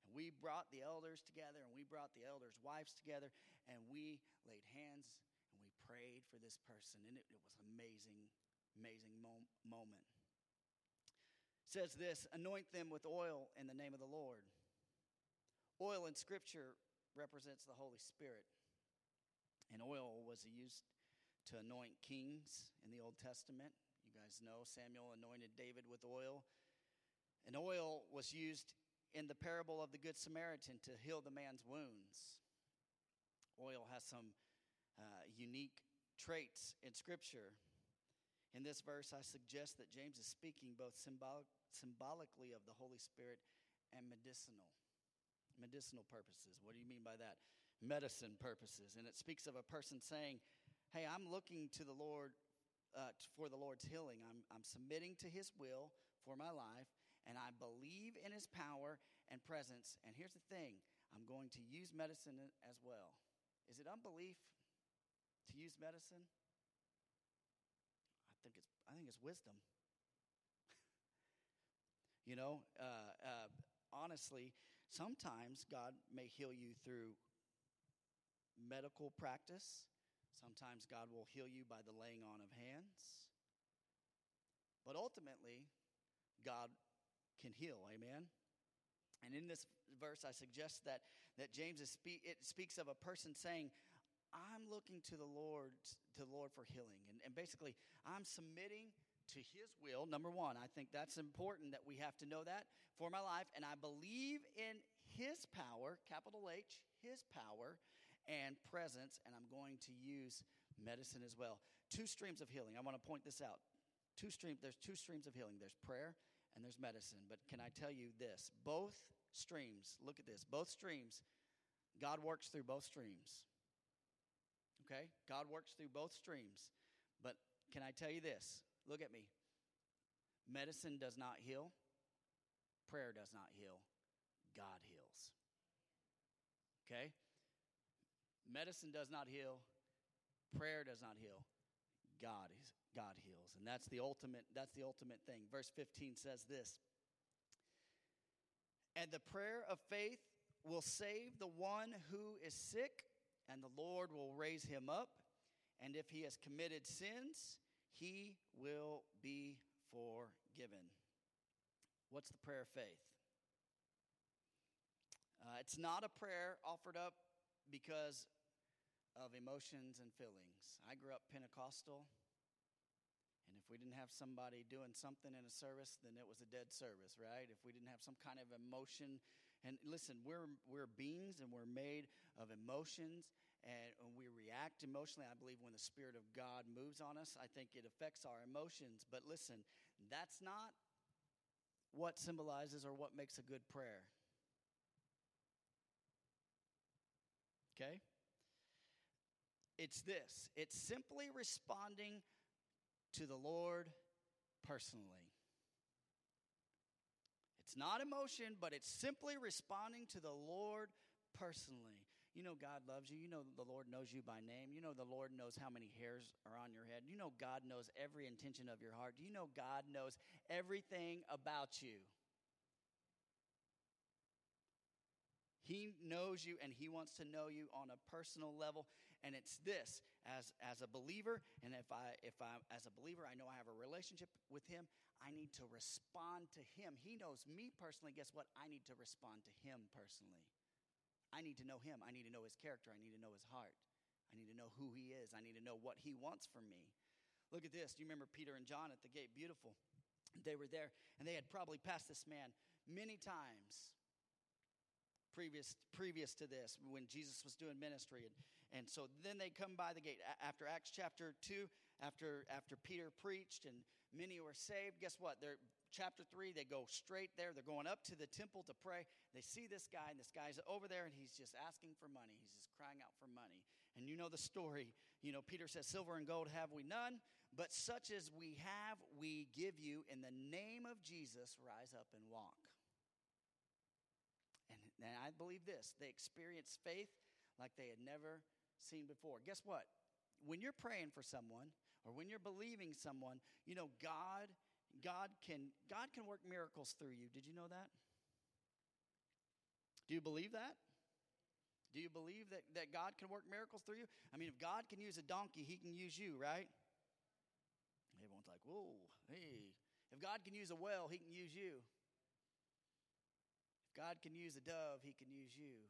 And we brought the elders together, and we brought the elders' wives together, and we laid hands and we prayed for this person, and it, it was amazing, amazing mo- moment. Says this anoint them with oil in the name of the Lord. Oil in Scripture represents the Holy Spirit, and oil was used to anoint kings in the Old Testament. You guys know Samuel anointed David with oil. And oil was used in the parable of the Good Samaritan to heal the man's wounds. Oil has some uh, unique traits in Scripture. In this verse, I suggest that James is speaking both symbolic, symbolically of the Holy Spirit and medicinal. Medicinal purposes. What do you mean by that? Medicine purposes. And it speaks of a person saying, Hey, I'm looking to the Lord uh, for the Lord's healing. I'm, I'm submitting to His will for my life, and I believe in His power and presence. And here's the thing I'm going to use medicine as well. Is it unbelief? to use medicine? I think it's, I think it's wisdom. you know, uh, uh, honestly, sometimes God may heal you through medical practice. Sometimes God will heal you by the laying on of hands. But ultimately, God can heal. Amen. And in this verse, I suggest that, that James is spe- it speaks of a person saying, I'm looking to the Lord, to the Lord for healing. And, and basically, I'm submitting to his will. Number one, I think that's important that we have to know that for my life. And I believe in his power, capital H, his power and presence. And I'm going to use medicine as well. Two streams of healing. I want to point this out. Two stream, there's two streams of healing. There's prayer and there's medicine. But can I tell you this? Both streams, look at this, both streams, God works through both streams. Okay? God works through both streams. But can I tell you this? Look at me. Medicine does not heal, prayer does not heal, God heals. Okay? Medicine does not heal, prayer does not heal, God is God heals. And that's the ultimate that's the ultimate thing. Verse 15 says this. And the prayer of faith will save the one who is sick, and the Lord will raise him up. And if he has committed sins, he will be forgiven. What's the prayer of faith? Uh, it's not a prayer offered up because of emotions and feelings. I grew up Pentecostal. And if we didn't have somebody doing something in a service, then it was a dead service, right? If we didn't have some kind of emotion, and listen, we're we're beings and we're made of emotions and, we react emotionally. I believe when the Spirit of God moves on us, I think it affects our emotions. But listen, that's not what symbolizes or what makes a good prayer. Okay? It's this it's simply responding to the Lord personally. It's not emotion, but it's simply responding to the Lord personally. You know God loves you. You know the Lord knows you by name. You know the Lord knows how many hairs are on your head. You know God knows every intention of your heart. Do you know God knows everything about you? He knows you and he wants to know you on a personal level. And it's this as, as a believer, and if I if I as a believer I know I have a relationship with him, I need to respond to him. He knows me personally. Guess what? I need to respond to him personally. I need to know him. I need to know his character. I need to know his heart. I need to know who he is. I need to know what he wants from me. Look at this. Do you remember Peter and John at the gate? Beautiful. They were there, and they had probably passed this man many times previous previous to this when Jesus was doing ministry and and so then they come by the gate after Acts chapter 2 after after Peter preached and many were saved guess what they're chapter 3 they go straight there. They're going up to the temple to pray. They see this guy and this guy's over there and he's just asking for money. He's just crying out for money. And you know the story. You know Peter says silver and gold have we none but such as we have we give you. In the name of Jesus rise up and walk. And I believe this they experience faith like they had never seen before. Guess what? When you're praying for someone or when you're believing someone, you know, God, God can God can work miracles through you. Did you know that? Do you believe that? Do you believe that, that God can work miracles through you? I mean, if God can use a donkey, he can use you, right? Everyone's like, whoa, hey. If God can use a well, he can use you. If God can use a dove, he can use you.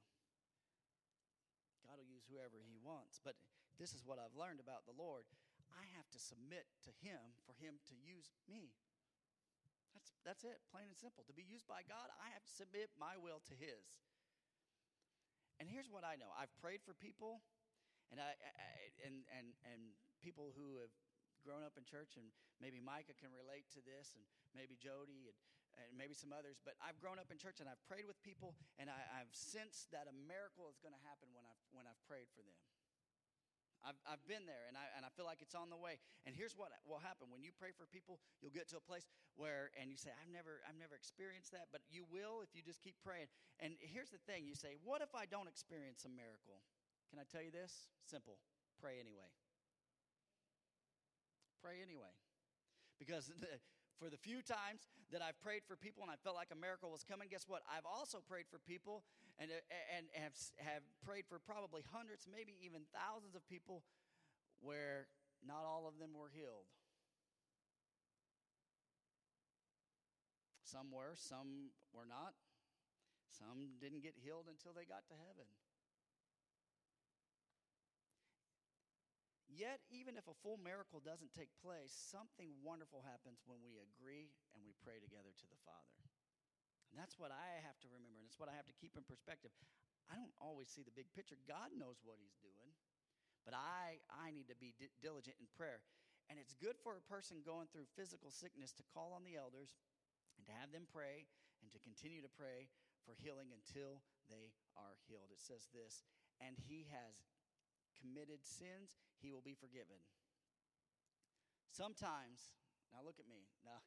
God will use whoever he wants. But this is what I've learned about the Lord. I have to submit to him for him to use me. That's, that's it, plain and simple. To be used by God, I have to submit my will to his. And here's what I know I've prayed for people, and, I, I and, and, and people who have grown up in church, and maybe Micah can relate to this, and maybe Jody, and, and maybe some others, but I've grown up in church and I've prayed with people, and I, have sensed that a miracle is going to happen when I've, when I've prayed for them. I've, I've been there and I, and I feel like it's on the way. And here's what will happen when you pray for people, you'll get to a place where, and you say, I've never, I've never experienced that, but you will if you just keep praying. And here's the thing you say, What if I don't experience a miracle? Can I tell you this? Simple pray anyway. Pray anyway. Because for the few times that I've prayed for people and I felt like a miracle was coming, guess what? I've also prayed for people and, uh, and have, have prayed for probably hundreds, maybe even thousands of people where not all of them were healed. Some were, some were not. Some didn't get healed until they got to heaven. Yet, even if a full miracle doesn't take place, something wonderful happens when we agree and we pray together to the Father. And that's what I have to remember, and it's what I have to keep in perspective. I don't always see the big picture. God knows what He's doing, but I, I need to be di- diligent in prayer. And it's good for a person going through physical sickness to call on the elders and to have them pray and to continue to pray for healing until they are healed. It says this, and he has committed sins, he will be forgiven. Sometimes, now look at me. Now,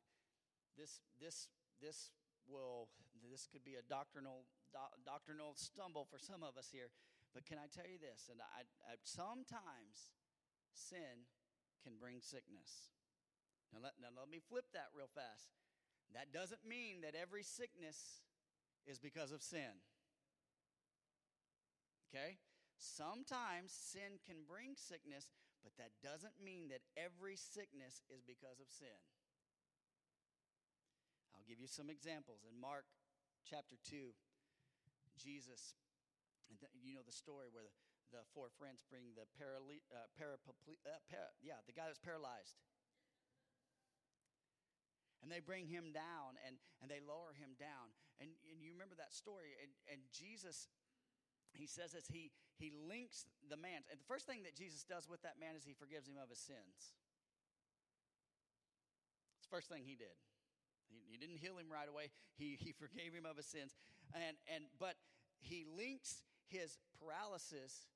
this this this will this could be a doctrinal do, doctrinal stumble for some of us here, but can I tell you this? And I, I sometimes sin can bring sickness. Now let, now let me flip that real fast. That doesn't mean that every sickness is because of sin. Okay? Sometimes sin can bring sickness, but that doesn't mean that every sickness is because of sin. I'll give you some examples. In Mark chapter 2, Jesus, you know the story where the, four friends bring the paraly, uh, uh, para, yeah, the guy that's paralyzed and they bring him down and, and they lower him down. And, and you remember that story. And, and Jesus, he says as he, he links the man. And the first thing that Jesus does with that man is he forgives him of his sins. It's the first thing he did. He, he didn't heal him right away. He, he forgave him of his sins. And, and, but he links his paralysis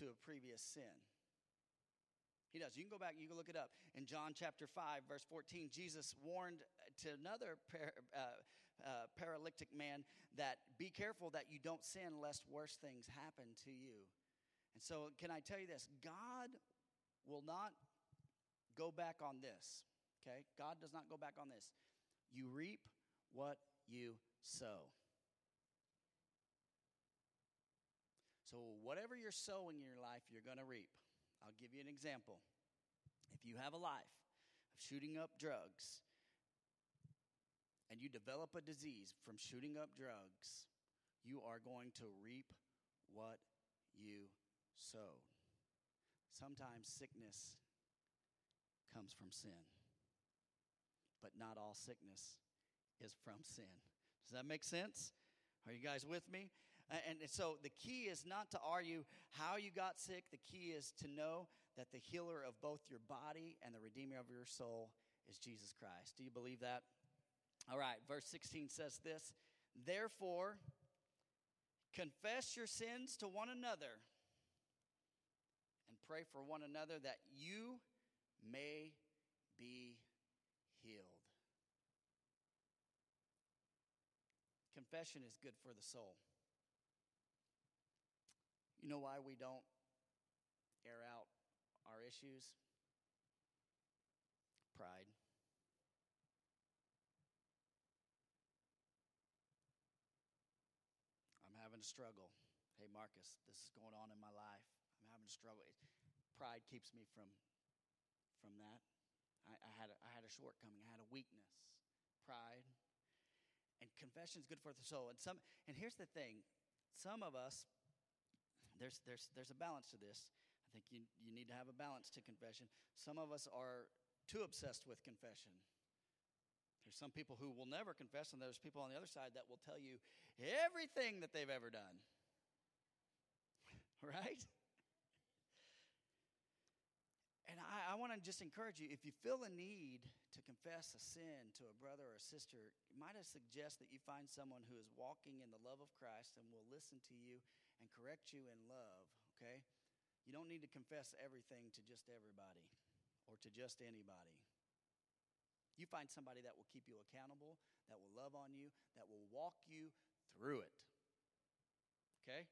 to a previous sin. He does. You can go back, you can look it up. In John chapter 5, verse 14, Jesus warned to another par, uh, uh, paralytic man that be careful that you don't sin lest worse things happen to you. And so, can I tell you this? God will not go back on this. Okay? God does not go back on this. You reap what you sow. So, whatever you're sowing in your life, you're going to reap. I'll give you an example. If you have a life of shooting up drugs and you develop a disease from shooting up drugs, you are going to reap what you sowed. Sometimes sickness comes from sin, but not all sickness is from sin. Does that make sense? Are you guys with me? And so the key is not to argue how you got sick. The key is to know that the healer of both your body and the redeemer of your soul is Jesus Christ. Do you believe that? All right, verse 16 says this Therefore, confess your sins to one another and pray for one another that you may be healed. Confession is good for the soul. You know why we don't air out our issues? Pride. I'm having a struggle. Hey, Marcus, this is going on in my life. I'm having a struggle. Pride keeps me from from that. I, I had a, I had a shortcoming. I had a weakness. Pride. And confession is good for the soul. And some and here's the thing: some of us there's, there's, there's a balance to this. I think you, you need to have a balance to confession. Some of us are too obsessed with confession. There's some people who will never confess, and there's people on the other side that will tell you everything that they've ever done. right? And I, I want to just encourage you if you feel a need to confess a sin to a brother or a sister, might I suggest that you find someone who is walking in the love of Christ and will listen to you and correct you in love, okay? You don't need to confess everything to just everybody or to just anybody. You find somebody that will keep you accountable, that will love on you, that will walk you through it. Okay?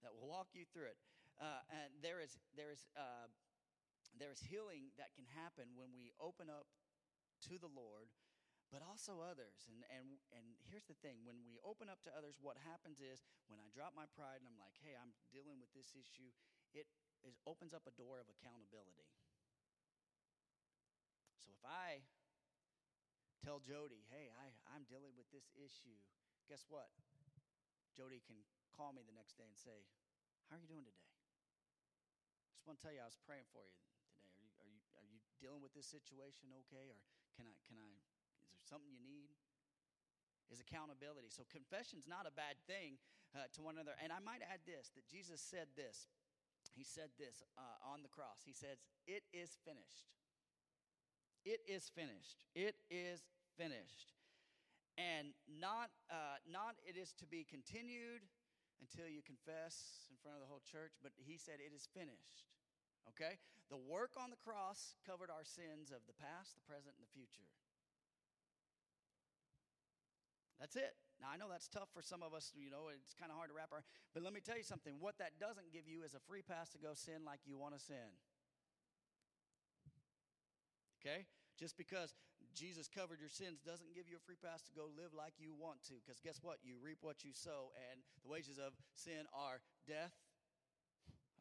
That will walk you through it. Uh, and there is, there, is, uh, there is healing that can happen when we open up to the Lord, but also others. And, and, and here's the thing when we open up to others, what happens is when I drop my pride and I'm like, hey, I'm dealing with this issue, it is, opens up a door of accountability. So if I tell Jody, hey, I, I'm dealing with this issue, guess what? Jody can call me the next day and say, how are you doing today? Just want to tell you, I was praying for you today. Are you, are you, are you dealing with this situation okay? Or can I, can I, is there something you need? Is accountability. So confession's not a bad thing uh, to one another. And I might add this that Jesus said this. He said this uh, on the cross. He says, It is finished. It is finished. It is finished. And not, uh, not it is to be continued until you confess in front of the whole church, but he said it is finished. Okay? The work on the cross covered our sins of the past, the present, and the future. That's it. Now, I know that's tough for some of us, you know, it's kind of hard to wrap our, but let me tell you something. What that doesn't give you is a free pass to go sin like you want to sin. Okay? Just because Jesus covered your sins doesn't give you a free pass to go live like you want to. Because guess what? You reap what you sow, and the wages of sin are death.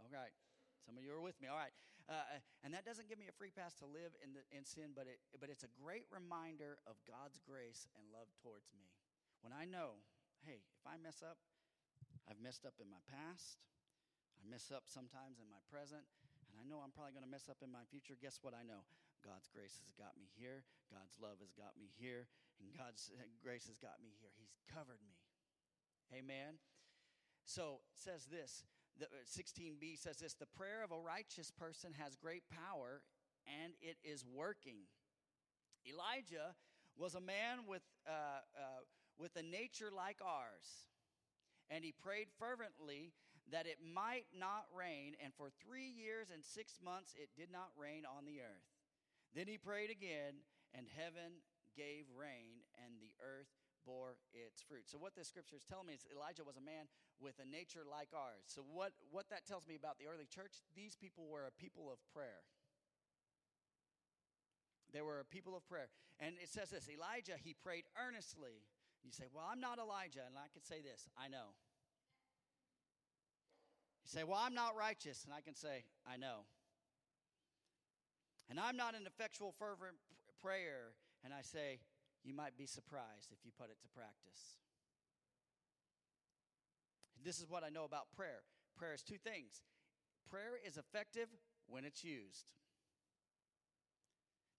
All right. Some of you are with me. All right. Uh, and that doesn't give me a free pass to live in, the, in sin, but, it, but it's a great reminder of God's grace and love towards me. When I know, hey, if I mess up, I've messed up in my past, I mess up sometimes in my present, and I know I'm probably going to mess up in my future. Guess what I know? God's grace has got me here. God's love has got me here. And God's grace has got me here. He's covered me. Amen. So it says this the, 16b uh, says this the prayer of a righteous person has great power and it is working. Elijah was a man with, uh, uh, with a nature like ours, and he prayed fervently that it might not rain, and for three years and six months it did not rain on the earth. Then he prayed again, and heaven gave rain, and the earth bore its fruit. So, what this scripture is telling me is Elijah was a man with a nature like ours. So, what, what that tells me about the early church, these people were a people of prayer. They were a people of prayer. And it says this Elijah, he prayed earnestly. You say, Well, I'm not Elijah. And I can say this I know. You say, Well, I'm not righteous. And I can say, I know. And I'm not an effectual, fervent prayer. And I say, you might be surprised if you put it to practice. This is what I know about prayer prayer is two things prayer is effective when it's used.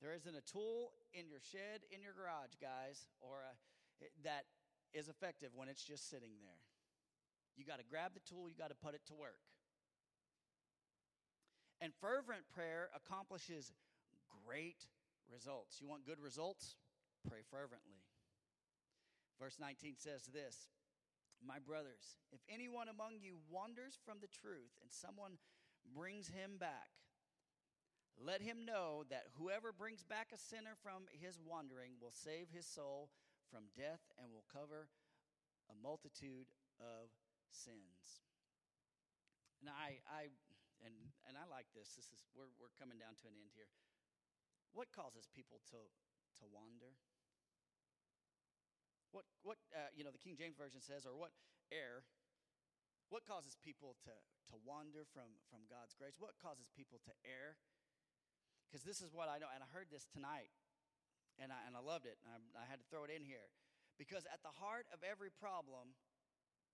There isn't a tool in your shed, in your garage, guys, or a, that is effective when it's just sitting there. You got to grab the tool, you got to put it to work. And fervent prayer accomplishes great results. You want good results? Pray fervently. Verse 19 says this My brothers, if anyone among you wanders from the truth and someone brings him back, let him know that whoever brings back a sinner from his wandering will save his soul from death and will cover a multitude of sins. And I, I and, and I like this. This is we're, we're coming down to an end here. What causes people to, to wander? What, what uh, you know, the King James Version says, or what err, what causes people to, to wander from, from God's grace? What causes people to err? Because this is what I know, and I heard this tonight, and I, and I loved it, I, I had to throw it in here. Because at the heart of every problem,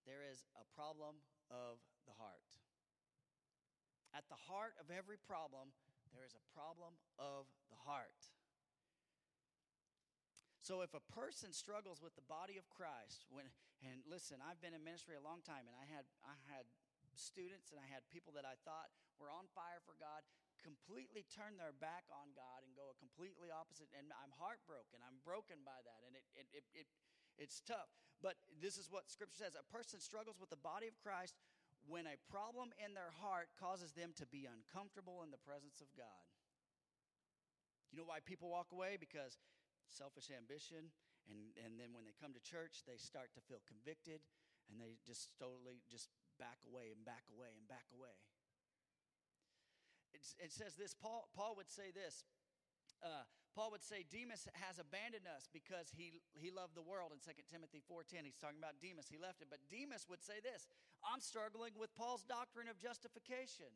there is a problem of the heart. At the heart of every problem, there is a problem of the heart. So if a person struggles with the body of Christ, when and listen, I've been in ministry a long time, and I had I had students and I had people that I thought were on fire for God completely turn their back on God and go a completely opposite. And I'm heartbroken. I'm broken by that, and it it it, it it's tough. But this is what Scripture says: a person struggles with the body of Christ when a problem in their heart causes them to be uncomfortable in the presence of God. You know why people walk away? Because selfish ambition, and, and then when they come to church, they start to feel convicted, and they just totally just back away and back away and back away. It's, it says this Paul, Paul would say this uh, Paul would say Demas has abandoned us because he, he loved the world in 2 Timothy 4.10. He's talking about Demas. He left it. But Demas would say this, I'm struggling with Paul's doctrine of justification.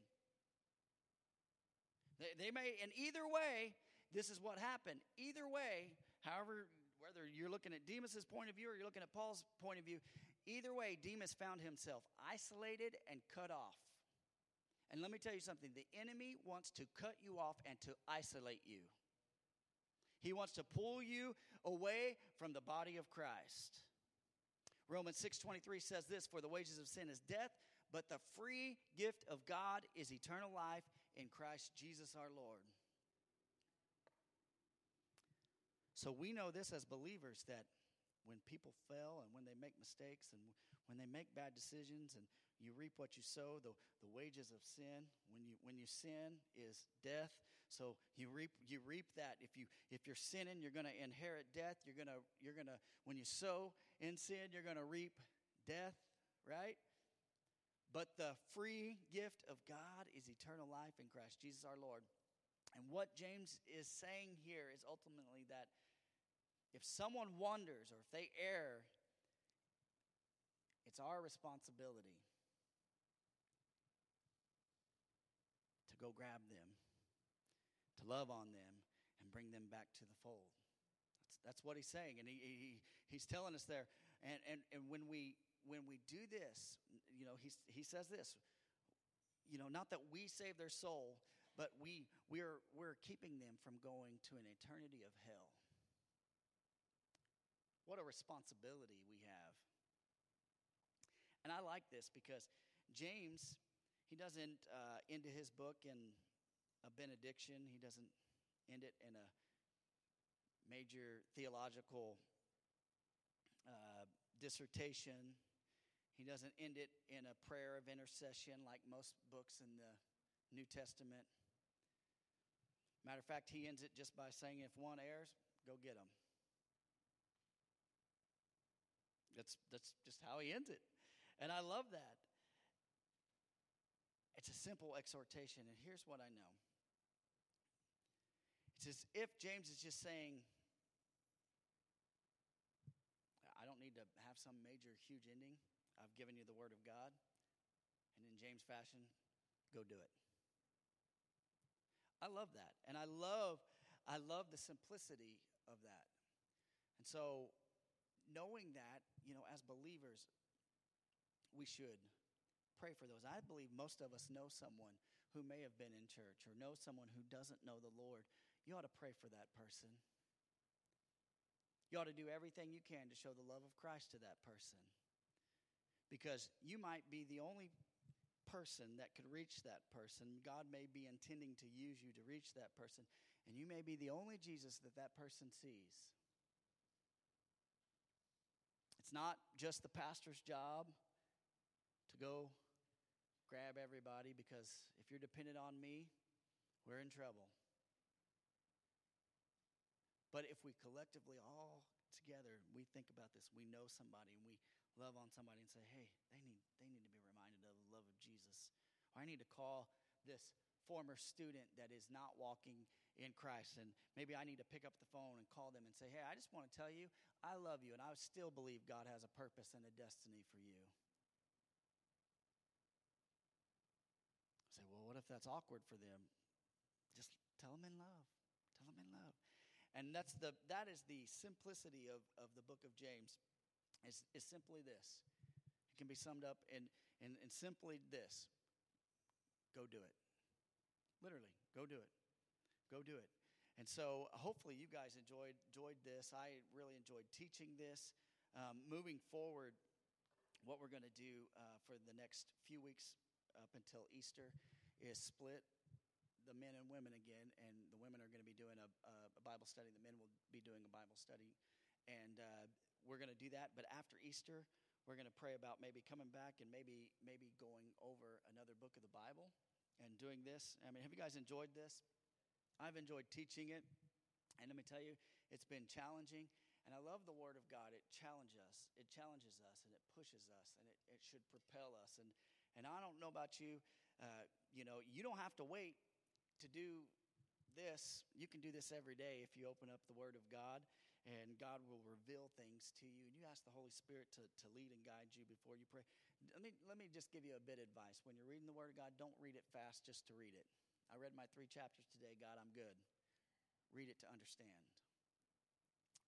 They, they may, in either way, this is what happened. Either way, however, whether you're looking at Demas's point of view or you're looking at Paul's point of view, either way, Demas found himself isolated and cut off. And let me tell you something the enemy wants to cut you off and to isolate you. He wants to pull you away from the body of Christ. Romans 6:23 says this, for the wages of sin is death, but the free gift of God is eternal life in Christ Jesus our Lord. So we know this as believers that when people fail and when they make mistakes and when they make bad decisions and you reap what you sow, the, the wages of sin, when you when you sin is death. So you reap you reap that. If you if you're sinning, you're gonna inherit death. You're gonna you're gonna when you sow in sin, you're gonna reap death, right? But the free gift of God is eternal life in Christ Jesus our Lord. And what James is saying here is ultimately that if someone wonders or if they err, it's our responsibility to go grab them, love on them, and bring them back to the fold. That's, that's what he's saying. And he, he, he's telling us there. And, and, and when we when we do this, you know, he's, he says this, you know, not that we save their soul, but we, we're, we're keeping them from going to an eternity of hell. What a responsibility we have. And I like this because James, he doesn't uh, end his book in a benediction, he doesn't end it in a major theological uh, dissertation. He doesn't end it in a prayer of intercession like most books in the New Testament. Matter of fact, he ends it just by saying, if one errs, go get him. That's, that's just how he ends it. And I love that. It's a simple exhortation, and here's what I know. It's as if James is just saying, I don't need to have some major, huge ending. I've given you the word of God. And in James fashion, go do it. I love that. And I love I love the simplicity of that. And so knowing that, you know, as believers, we should pray for those. I believe most of us know someone who may have been in church or know someone who doesn't know the Lord. You ought to pray for that person. You ought to do everything you can to show the love of Christ to that person because you might be the only person that could reach that person. God may be intending to use you to reach that person, and you may be the only Jesus that that person sees. It's not just the pastor's job to go grab everybody because if you're dependent on me, we're in trouble. But if we collectively all together we think about this, we know somebody and we love on somebody and say, hey, they need, they need to be reminded of the love of Jesus. Or I need to call this former student that is not walking in Christ. And maybe I need to pick up the phone and call them and say, hey, I just want to tell you, I love you, and I still believe God has a purpose and a destiny for you. say, well, what if that's awkward for them? Just tell them in love. Tell them in love. And that's the, that is the simplicity of, of the book of James is, is simply this. It can be summed up in, in, in simply this go do it. Literally, go do it. Go do it. And so hopefully you guys enjoyed, enjoyed this. I really enjoyed teaching this. Um, moving forward, what we're going to do uh, for the next few weeks up until Easter is split the men and women again, and a, a, Bible study. The men will be doing a Bible study, and uh, we're going to do that. But after Easter, we're going to pray about maybe coming back and maybe maybe going over another book of the Bible and doing this. I mean, have you guys enjoyed this? I've enjoyed teaching it, and let me tell you, it's been challenging. And I love the Word of God. It challenges us. It challenges us, and it pushes us, and it, it should propel us. And and I don't know about you, uh, you know, you don't have to wait to do this, you can do this every day if you open up the Word of God, and God will reveal things to you. And you ask the Holy Spirit to, to lead and guide you before you pray. Let me, let me just give you a bit of advice. When you're reading the Word of God, don't read it fast just to read it. I read my three chapters today. God, I'm good. Read it to understand.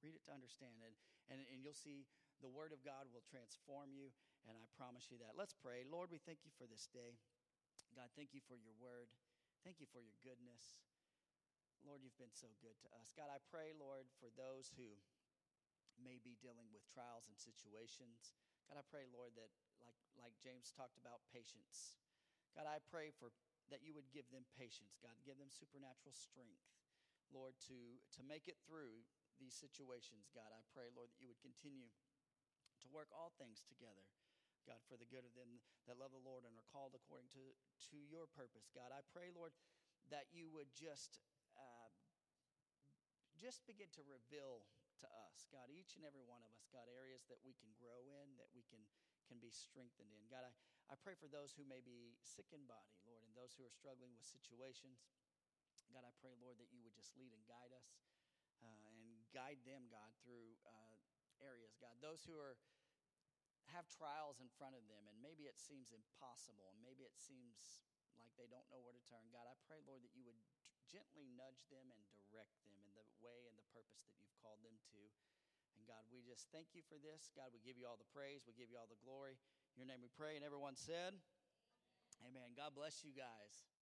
Read it to understand it, and, and you'll see the Word of God will transform you, and I promise you that. Let's pray. Lord, we thank you for this day. God, thank you for your Word. Thank you for your goodness. Lord, you've been so good to us. God, I pray, Lord, for those who may be dealing with trials and situations. God, I pray, Lord, that like, like James talked about patience. God, I pray for that you would give them patience. God, give them supernatural strength, Lord, to, to make it through these situations. God, I pray, Lord, that you would continue to work all things together. God, for the good of them that love the Lord and are called according to, to your purpose. God, I pray, Lord, that you would just just begin to reveal to us, God, each and every one of us, God, areas that we can grow in, that we can, can be strengthened in. God, I, I pray for those who may be sick in body, Lord, and those who are struggling with situations. God, I pray, Lord, that you would just lead and guide us uh, and guide them, God, through uh, areas. God, those who are have trials in front of them, and maybe it seems impossible, and maybe it seems like they don't know where to turn. God, I pray, Lord, that you would gently nudge them and direct them in the way and the purpose that you've called them to. And God, we just thank you for this. God, we give you all the praise. We give you all the glory. In your name we pray. And everyone said, Amen. Amen. God bless you guys.